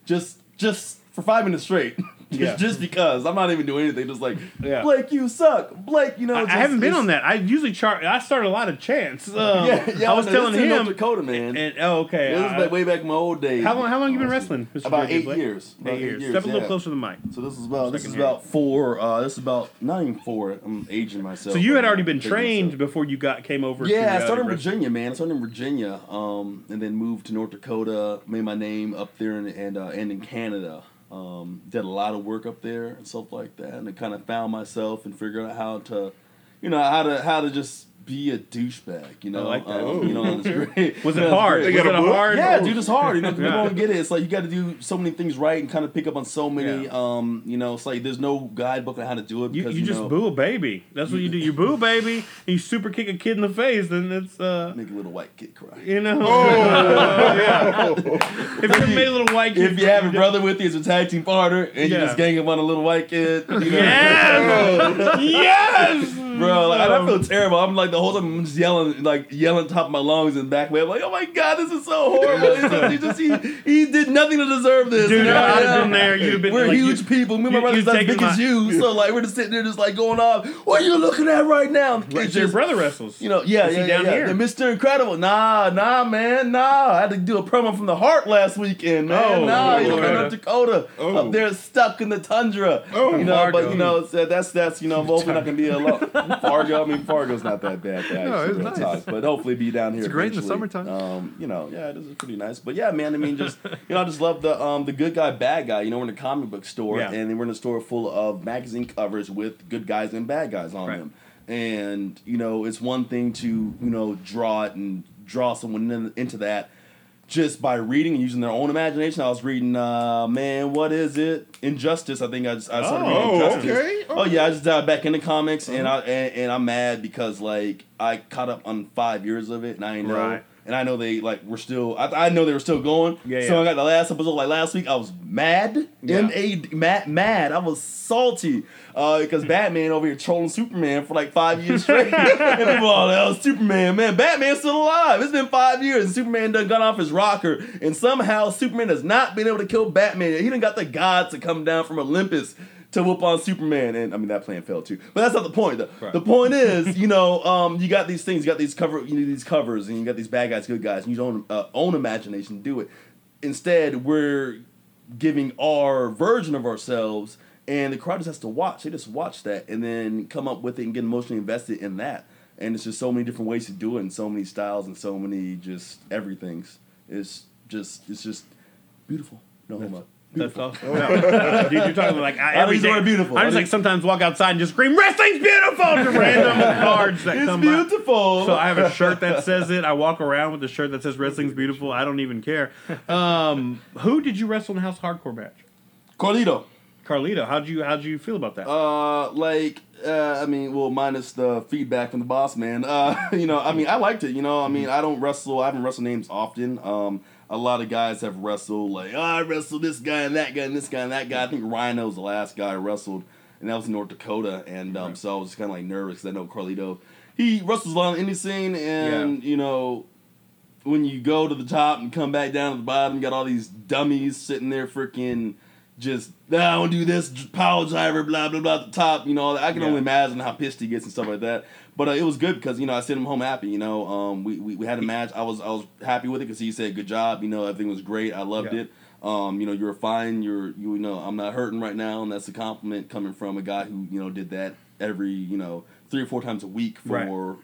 just just for five minutes straight. [LAUGHS] Just, Yeah. just because I'm not even doing anything, just like Yeah. Blake, you suck. Blake, you know. I, I haven't been on that. I usually chart. I started a lot of chants. Uh, [LAUGHS] Yeah, yeah. I was no, telling this is in him. North Dakota, man. And, oh, okay. this is like way back in my old days. how long? How long you been wrestling? Mr. About eight years. About Eight eight years. years, Step a little closer to the mic. So this is about this is about four. Uh, this is about not even four. I'm aging myself. So you had already been trained myself. before you got came over. Yeah, I uh, started in? Virginia, man. I started in Virginia, um, and then moved to North Dakota. Made my name up there and and, uh, and in Canada. Um, did a lot of work up there and stuff like that, and I kind of found myself and figured out how to, you know, how to how to just be a douchebag. You know, like that. Um, you know, and it's great. Was it know, hard? Was it a a hard? Yeah, dude, it's hard. You know, people Yeah. don't get it. It's like you got to do so many things right and kind of pick up on so many. Yeah. Um, you know, it's like there's no guidebook on how to do it You, because you just know, boo a baby. That's what you do. You boo a baby, and you super kick a kid in the face, then it's uh, make a little white kid cry. you know. Oh, yeah. [LAUGHS] If you ever made a little white kid, If you have a brother with you, it's a tag team partner, and you just gang up on a little white kid, you know, yes, [LAUGHS] yes, bro. Like, I feel terrible. I'm like the the whole time I'm just yelling, like yelling top of my lungs and back way. I'm like, oh my god, this is so horrible. [LAUGHS] Just, he just he, he did nothing to deserve this. Dude, You I'd have yeah. been there. You'd have been We're like, huge you- people. Me and my brother's you've as taken big as you. [LAUGHS] So like we're just sitting there just like going off. What are you looking at right now? Right, It's your brother wrestles. you know, yeah, Is he yeah, down yeah, here? yeah. The Mr. Incredible. Nah, nah, man, nah. I had to do a promo from the heart last weekend, man. Oh, nah, he's Lord. from North Dakota. Oh. Up there stuck in the tundra. Oh, you know, Fargo. but you know, uh, that's that's you know, hopefully not gonna be alone. [LAUGHS] Fargo, I mean Fargo's not that bad to No, actually it's nice. talk, but hopefully be down here. It's great in the summertime. Um, you know, yeah, it is pretty nice. But yeah, man, I mean, just you know, I just love the um the good guy, bad guy. You know, we're in a comic book store, Yeah. and we're in a store full of magazine covers with good guys and bad guys on Right. them. And you know, it's one thing to you know draw it and draw someone in, into that just by reading and using their own imagination. I was reading, uh, man, what is it? Injustice. I think I just I started reading Oh, Injustice. okay. Oh yeah, I just dived back into comics, and I and, and I'm mad because like I caught up on five years of it, and I know, Right. And I know they like were still. I, I know they were still going. Yeah, So yeah. I got the last episode like last week. I was mad, Yeah. M A mad, mad. I was salty uh, because [LAUGHS] Batman over here trolling Superman for like five years straight, [LAUGHS] and people all that was Superman. Man, Batman's still alive. It's been five years, and Superman done got off his rocker, and somehow Superman has not been able to kill Batman. He done got the gods to come down from Olympus to whoop on Superman, and I mean that plan failed too. But that's not the point. The, the point is, you know, um, you got these things, you got these cover, you need these covers, and you got these bad guys, good guys, and you don't uh, own imagination to do it. Instead, we're giving our version of ourselves, and the crowd just has to watch. They just watch that and then come up with it and get emotionally invested in that. And it's just so many different ways to do it, and so many styles, and so many just everything's. It's just, it's just beautiful. No homo. That's awesome. No. Dude, you're talking like I, I every use the day- word beautiful. I I just like sometimes walk outside and just scream "Wrestling's beautiful" to random [LAUGHS] cards that It's come by. beautiful. So I have a shirt that says it. I walk around with a shirt that says "Wrestling's beautiful." I don't even care. Um, who did you wrestle in the House Hardcore match? Carlito. Carlito. How'd you How'd you feel about that? Uh, like, uh, I mean, well, minus the feedback from the boss man. Uh, [LAUGHS] you know, I mean, I liked it. You know, I mean, I don't wrestle. I haven't wrestled names often. Um, a lot of guys have wrestled like, oh, I wrestled this guy and that guy and this guy and that guy. I think Rhino was the last guy I wrestled, and that was in North Dakota. And um, so I was kind of like nervous because I know Carlito. He wrestles a lot on the indie scene, and you know, when you go to the top and come back down to the bottom, you got all these dummies sitting there freaking just ah, I to do this power driver, blah blah blah at the top. You know, I can Yeah. only imagine how pissed he gets and stuff like that. But uh, it was good because you know I sent him home happy. You know, um, we, we, we had a match. I was I was happy with it because he said good job. You know, everything was great. I loved Yeah. it. Um, you know, you're fine. You're you know I'm not hurting right now, and that's a compliment coming from a guy who you know did that every you know three or four times a week for Right.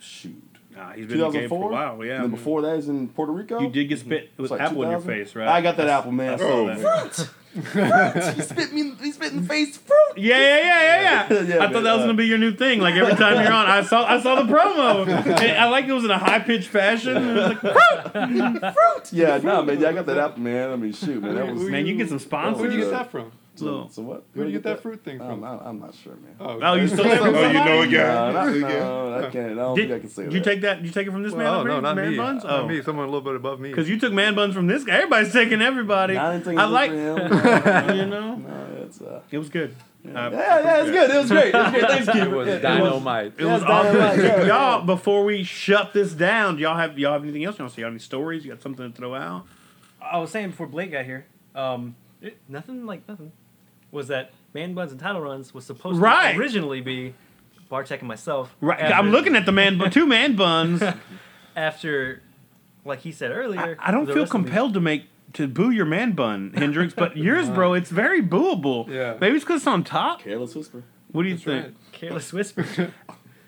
shoot. Nah, he's been in the game for a 2004. while. Yeah. And then before that, is in Puerto Rico. you did get spit with It's like apple in your face, right? I got that apple, man. I Oh. that. He spit me. He spit in the face. Fruit. Yeah, yeah, yeah, yeah, yeah. [LAUGHS] Yeah, I thought man, that was gonna be your new thing. Like every time you're on, I saw, I saw the promo. And I like it was in a high pitched fashion. It was like, Fruit. Yeah, no, man. Yeah, I got that apple, man. I mean, shoot, man. That was. man, you get some sponsors. Where'd you get that from? So- So what? Where'd you get that fruit thing I'm from? not, I'm not sure, man. Oh, you stole that from Oh, you know somebody? a guy. No, not, You know a guy. no, I can't. I don't Did, think I can say did that. you take that? You take it from this man? oh no, here? not man me. buns. Not Oh, me. Someone a little bit above me. because you took man buns from this guy. Everybody's taking everybody. I didn't think I it like, him. [LAUGHS] you know, no, it's uh. it was good. Uh, Yeah, yeah, it's good. It was great. It was great. Thanks, it Keith. was It- it dynamite. It was Yes, awesome. dynamite, yeah, y'all, before we shut this down, do y'all have y'all have anything else you want to say? Y'all any stories? You got something to throw out? I was saying before Blake got here, um, it, nothing like nothing was that man buns and title runs was supposed Right. to originally be Bartek and myself. Right. after- I'm looking at the man, but two [LAUGHS] man buns. After, like he said earlier. I don't feel rest of me- compelled to make to boo your man bun, Hendrix, but [LAUGHS] yours, bro, it's very booable. Yeah. Maybe it's because it's on top. Careless whisper. What do you That's think? right. Careless whisper. [LAUGHS]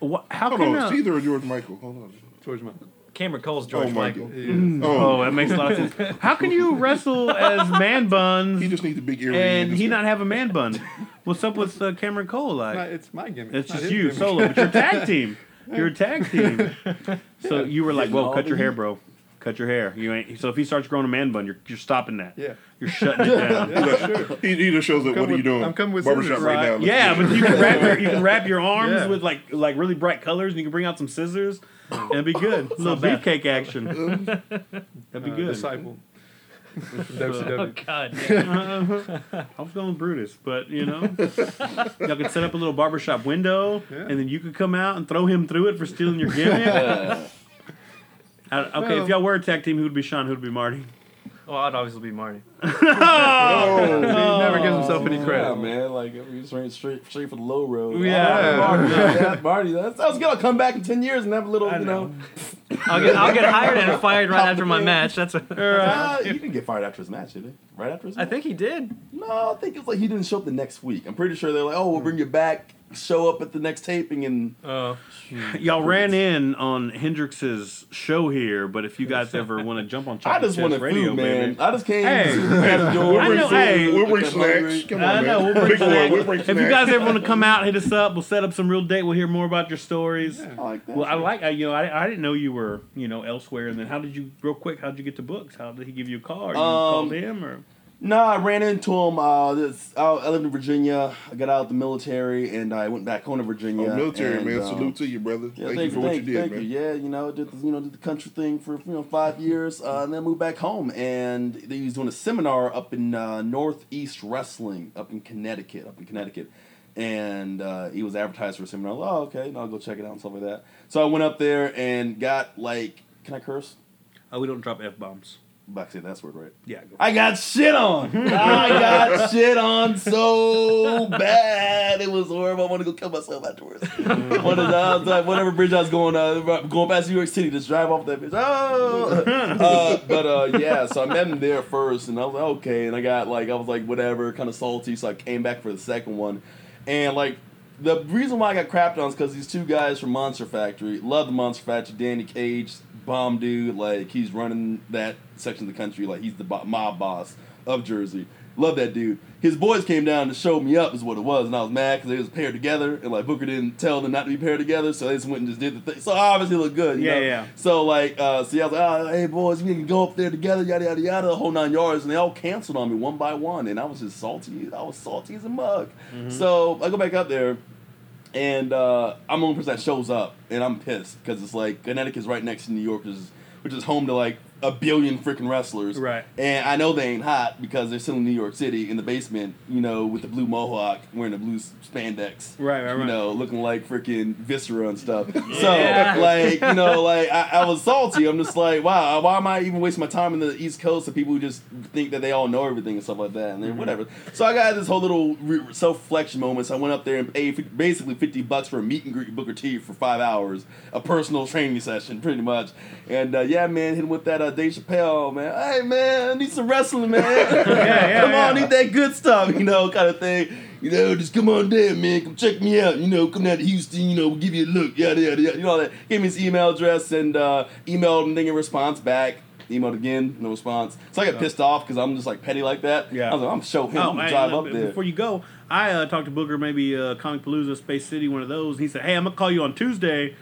What, how Hold can on, uh, it's either George Michael. Hold on. George Michael. Cameron Cole's George oh Michael. God. Oh, Oh, that makes a lot of sense. How can you wrestle as man buns? he just needs a big earring. and he not have a man bun? What's up with uh, Cameron Cole? Not- Like, it's my gimmick. it's not just you gimmick. solo, but you're a tag [LAUGHS] team. You're a tag team. [LAUGHS] So you were like, "Well, cut your hair, bro. Cut your hair. You ain't." So if he starts growing a man bun, you're you're stopping that. Yeah. You're shutting it down. [LAUGHS] Yeah, He, he just shows up. Come What are you doing? I'm coming with Barbershop scissors. right now. Yeah, but you can wrap your you can wrap your arms Yeah. with like like really bright colors, and you can bring out some scissors, [LAUGHS] and it'd be good. A little bad. beefcake action. That'd be Uh, good. Disciple. [LAUGHS] WCW. Oh God. yeah. [LAUGHS] I was going Brutus, but you know, y'all could set up a little barbershop window, Yeah. and then you could come out and throw him through it for stealing your gimmick. Yeah. Uh, okay, Well- if y'all were a tag team, who would be Shawn? Who would be Marty? Well, I'd obviously be Marty. [LAUGHS] He never gives himself any credit. Yeah, credit. man. Like we just ran straight, straight for the low road. Yeah. Oh, Marty, [LAUGHS] yeah, Marty. That's, that's good. I'll come back in ten years and have a little, I you know. know. I'll get I'll get hired and fired right after my [LAUGHS] match. That's a, Uh, he didn't get fired after his match, did he? Right after his I match? think he did. No, I think it's like he didn't show up the next week. I'm pretty sure they're like, oh, we'll bring you back. Show up at the next taping and Oh, [SIGHS] Y'all ran in on Hendrix's show here, but if you guys ever [LAUGHS] want to jump on I just want to Radio, food, man. baby. I just came. Hey. to see what you guys are. I know, hey. We'll bring I'm snacks. hungry. Come I on, know, man. we'll bring snacks. we'll bring If you guys ever want to come out, hit us up. We'll set up some real date. We'll hear more about your stories. I like that. Well, I like, I, you know, I, I didn't know you were, you know, elsewhere. And then how did you, real quick, how did you get to books? How did he give you a call? Or you um, called him, or No, I ran into him. Uh, this, I, I lived in Virginia. I got out of the military and I went back home to Virginia. Oh, military, and, man. um, Salute to you, brother. Yeah, thank, thank you for what you thank did, thank man. you. Yeah, you know, did the, you know did the country thing for you know five years, uh, and then moved back home. And he was doing a seminar up in uh, Northeast Wrestling, up in Connecticut, up in Connecticut. And uh, he was advertised for a seminar. I was, oh, okay, I'll go check it out and stuff like that. So I went up there and got like, can I curse? oh, we don't drop f bombs. Back to say that's word right. Yeah, go. I got shit on. [LAUGHS] I got shit on so bad. It was horrible. I want to go kill myself afterwards. [LAUGHS] what is I was like, whatever bridge I was going uh, going past New York City, just drive off that bitch. Oh, [LAUGHS] uh, but uh, yeah. So I met him there first, and I was like, okay. And I got like, I was like, whatever, kind of salty. So I came back for the second one, and like. The reason why I got crapped on is because these two guys from Monster Factory love the Monster Factory. Danny Cage, bomb dude, like he's running that section of the country, like he's the mob boss of Jersey. Love that dude. His boys came down to show me up, is what it was, and I was mad because they was paired together, and like Booker didn't tell them not to be paired together, so they just went and just did the thing. So obviously it looked good, you Yeah, know? yeah. So like, uh, so yeah, I was like, oh, hey boys, we can go up there together, yada yada yada, the whole nine yards, and they all canceled on me one by one, and I was just salty. I was salty as a mug. Mm-hmm. So I go back up there, and uh, I'm the only person that shows up, and I'm pissed because it's like Connecticut's right next to New York, which is home to like a billion freaking wrestlers. Right. And I know they ain't hot because they're still in New York City in the basement, you know, with the blue mohawk, wearing the blue spandex. Right, right, You know, looking like freaking viscera and stuff. [LAUGHS] Yeah. So, like, you know, like I, I was salty. I'm just like, wow, why am I even wasting my time in the East Coast of people who just think that they all know everything and stuff like that, and then Mm-hmm. whatever. So I got this whole little re- self reflection moment. So I went up there and paid fif- basically 50 bucks for a meet and greet with Booker T for five hours, a personal training session, pretty much. And uh, yeah, man, hit him with that uh, Dave Chappelle, man. Hey, man, I need some wrestling, man. [LAUGHS] yeah, come on, yeah. need that good stuff, you know, kind of thing. You know, just come on down, man. Come check me out. You know, come down to Houston. You know, we'll give you a look. Yada yada yada. You know all that. Gave me his email address and uh, emailed him. A response back. Emailed again, no response. So I got pissed off because I'm just like petty like that. Yeah. I was like, I'm show him. I'm drive look, up there. Before you go, I uh, talked to Booker, maybe uh, Comicpalooza, Space City, one of those. He said, "Hey, I'm gonna call you on Tuesday."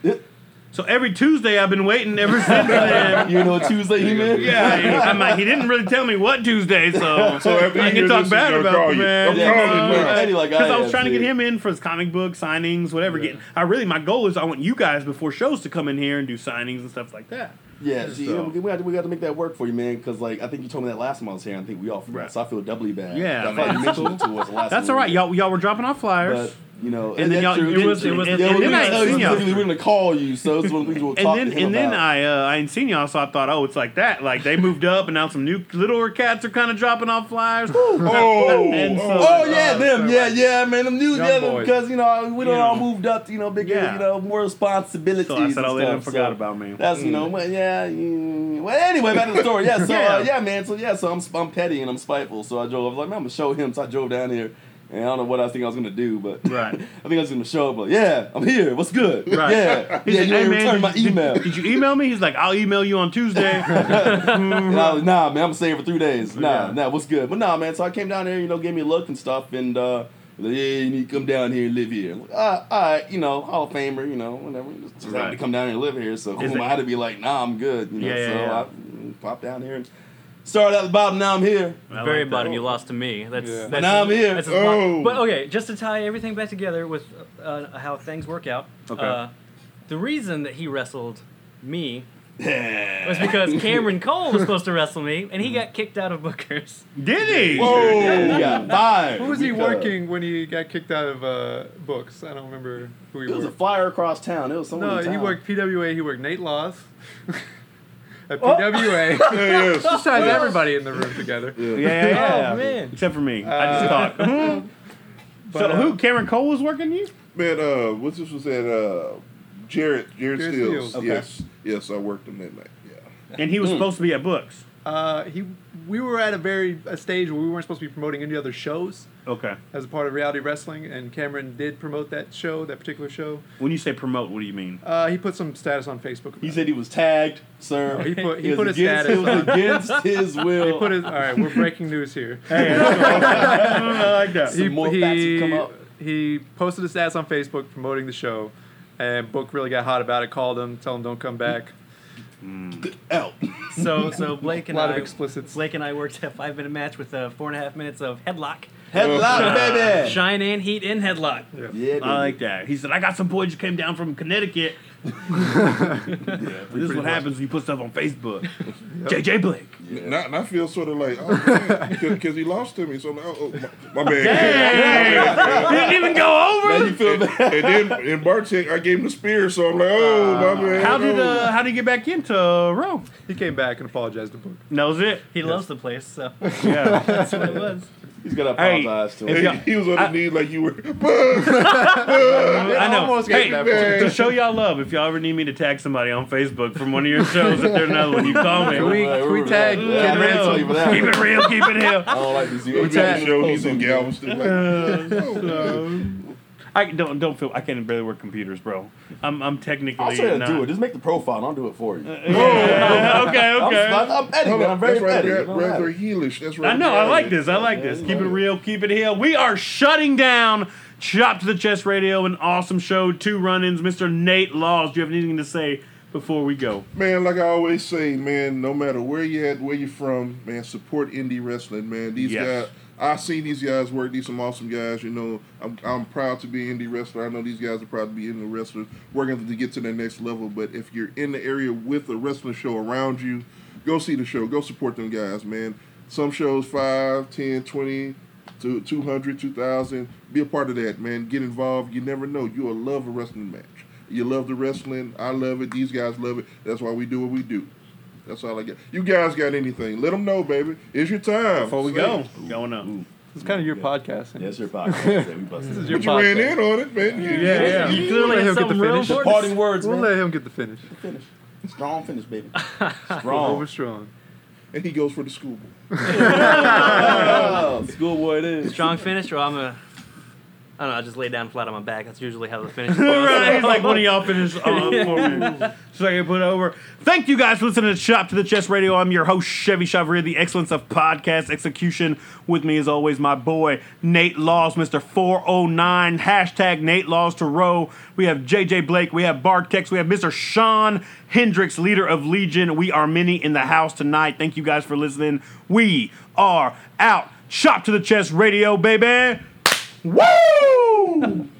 So every Tuesday, I've been waiting ever [LAUGHS] since then. you know, Tuesday he man. Yeah, I'm like, he didn't really tell me what Tuesday, so, So after I can talk bad about call the you. man. I'm you know, you now. Petty like I Because I was am, trying to get him in for his comic book signings, whatever. Get I really my goal is I want you guys before shows to come in here and do signings and stuff like that. Yeah, see, So- we, got to, we got to make that work for you, man. Because like I think you told me that last time I was here. and I think we all forgot, Right. so I feel doubly bad. Yeah, I man, thought you that's mentioned it to us last. That's time all we right, were y'all. Y'all were dropping off flyers. But you know, And then y'all- true. it was- it was yeah, the- we and then I gonna- seen y'all. we were gonna call you, so it's one of the things we'll and talk then to him and then about. I uh, I ain't seen y'all, so I thought, oh, it's like that. Like they moved up, and now some new littler cats are kind of dropping off flyers. [LAUGHS] Oh, And so- Oh yeah, them, yeah, yeah, man, them new, yeah, because you know we don't You all know. moved up to you know bigger, Yeah. you know, more responsibilities. So I said, oh, and they done stuff, forgot so about me. That's you know, well, yeah, mm, well, anyway, back to the story. Yeah, so [LAUGHS] Yeah. Uh, yeah, man, so yeah, so I'm I'm petty and I'm spiteful, so I drove. I was like, man, I'm gonna show him. So I drove down here. And I don't know what I think I was gonna do, but [LAUGHS] Right. I think I was gonna show up. Like, yeah, I'm here. What's good? Right. Yeah, He yeah. said, You hey, ain't man, returned my did, did- email. Did, you email me? He's like, I'll email you on Tuesday. [LAUGHS] Was, nah, man, I'm staying for three days. Nah, Yeah. nah, what's good? But nah, man. So I came down there, you know, gave me a look and stuff, and uh, like, yeah, you need to come down here and live here. Like, ah, all right, you know, Hall of Famer, you know, whatever. Just, just had Right. to come down here and live here. So who Is am it- I had to be like, nah, I'm good. You know, Yeah, so yeah. I popped down here and started at the bottom. Now I'm here. I Very like bottom, that. you lost to me. That's, Yeah. that's Now I'm here. That's. Oh. But okay, just to tie everything back together with uh, how things work out. Okay. Uh, the reason that he wrestled me [LAUGHS] was because Cameron Cole was supposed to wrestle me, and he got kicked out of Booker's. Did he? Whoa! He got. Who was he because- working when he got kicked out of uh, books? I don't remember who he It was a worked. flyer across town. It was someone. no, in he worked PWA. He worked Nate Laws. [LAUGHS] At Oh. PWA. Yeah, [LAUGHS] yes. Just ties everybody in the room together. Yeah, yeah, yeah. Oh, man. Except for me. I just thought. [LAUGHS] hmm. But, so uh, who? Cameron Cole was working you? Man, uh, what this was at uh, Jared Jared, Jared Stills. Stills. Okay. Yes, yes, I worked him that night. Yeah. And he was supposed to be at Books. Uh, he, we were at a very a stage where we weren't supposed to be promoting any other shows Okay. as a part of reality wrestling, and Cameron did promote that show, that particular show. When you say promote, what do you mean? Uh, he put some status on Facebook. About He it. said he was tagged, sir. No, he put- he was put his against, status It was against his will. He put his, all right, we're breaking news here. [LAUGHS] Hey, I like that. Some more facts have come up. he posted a status on Facebook promoting the show, and Book really got hot about it. Called him, tell him don't come back. Out. So, so Blake [LAUGHS] A and lot I, of explicits. Blake and I worked a five minute match with uh, four and a half minutes of headlock. Headlock, baby. Shine and heat in headlock. Yeah, I like that. He said, I got some boys who came down from Connecticut. [LAUGHS] [LAUGHS] this is what happens when you put stuff on Facebook. JJ Blake. Now, and I feel sort of like, oh, because he lost to me. So, I'm like, oh, my, my bad. He didn't even go Now over. you feel bad. [LAUGHS] and then in Bartek, I gave him the spear. So I'm like, oh, my bad. How did oh. uh, how did he get back into Raw? He came back and apologized to Book. Knows it. He loves the place, so Yeah. [LAUGHS] that's what it was. He's gonna Hey, apologize to if him. He, he was on I- his knees like you were. [LAUGHS] I know. Almost Hey, to show y'all love, if y'all ever need me to tag somebody on Facebook from one of your shows, if they're another one, you call me. Can we- Right, can we tag Yeah, I Ransom? you. Keep it real, keep it real. I don't like this. He was on the show. He's in Galveston. Like, uh, oh, I don't don't feel I can't barely work computers, bro. I'm I'm technically I'll try to not. do it. Just make the profile. I'll do it for you. Uh, yeah, okay, okay. I'm, I'm petty, hold man. I'm very that's right, petty. Brad, It don't Brad, matter. very heelish. That's right. I know. I like this. I like this. Keep it real. Keep it here. We are shutting down Chop to the Chest Radio. An awesome show. Two run-ins. Mr. Nate Laws. Do you have anything to say before we go? Man, like I always say, man, no matter where you at, where you from, man, support indie wrestling, man. These Yes. guys, I've seen these guys work. These some awesome guys. You know, I'm I'm proud to be an indie wrestler. I know these guys are proud to be indie wrestlers, working to get to the next level. But if you're in the area with a wrestling show around you, go see the show. Go support them guys, man. Some shows 5, 10, 20, to 200, 2,000. Be a part of that, man. Get involved. You never know. You'll love a wrestling match. You love the wrestling. I love it. These guys love it. That's why we do what we do. That's all I got. You guys got anything? Let them know, baby. It's your time. Before we Say go, it. going up. It's kind of your podcast. Yeah, it's your podcast. Yeah, we [LAUGHS] busted. This is your But you ran in on it, man. You- Yeah, yeah. You We'll let him get the finish. Parting words, We'll man. let him get the finish. [LAUGHS] Finish. Strong finish, baby. [LAUGHS] strong. Over Strong. strong. And he goes for the school. oh, schoolboy it is. Strong finish, or I'm a. I don't know. I just lay down flat on my back. That's usually how the [LAUGHS] finish right, he's like one of y'all finish uh, [LAUGHS] for me, so I can put over. Thank you guys for listening to Chop to the Chest Radio. I'm your host Chevy Chararria, the excellence of podcast execution. With me, as always, my boy Nate Laws, Mister 409 hashtag Nate Laws to ROW. We have JJ Blake, we have Bartex, we have Mister Shawn Hendrix, leader of Legion. We are many in the house tonight. Thank you guys for listening. We are out. Chop to the Chest Radio, baby. Woo! [LAUGHS]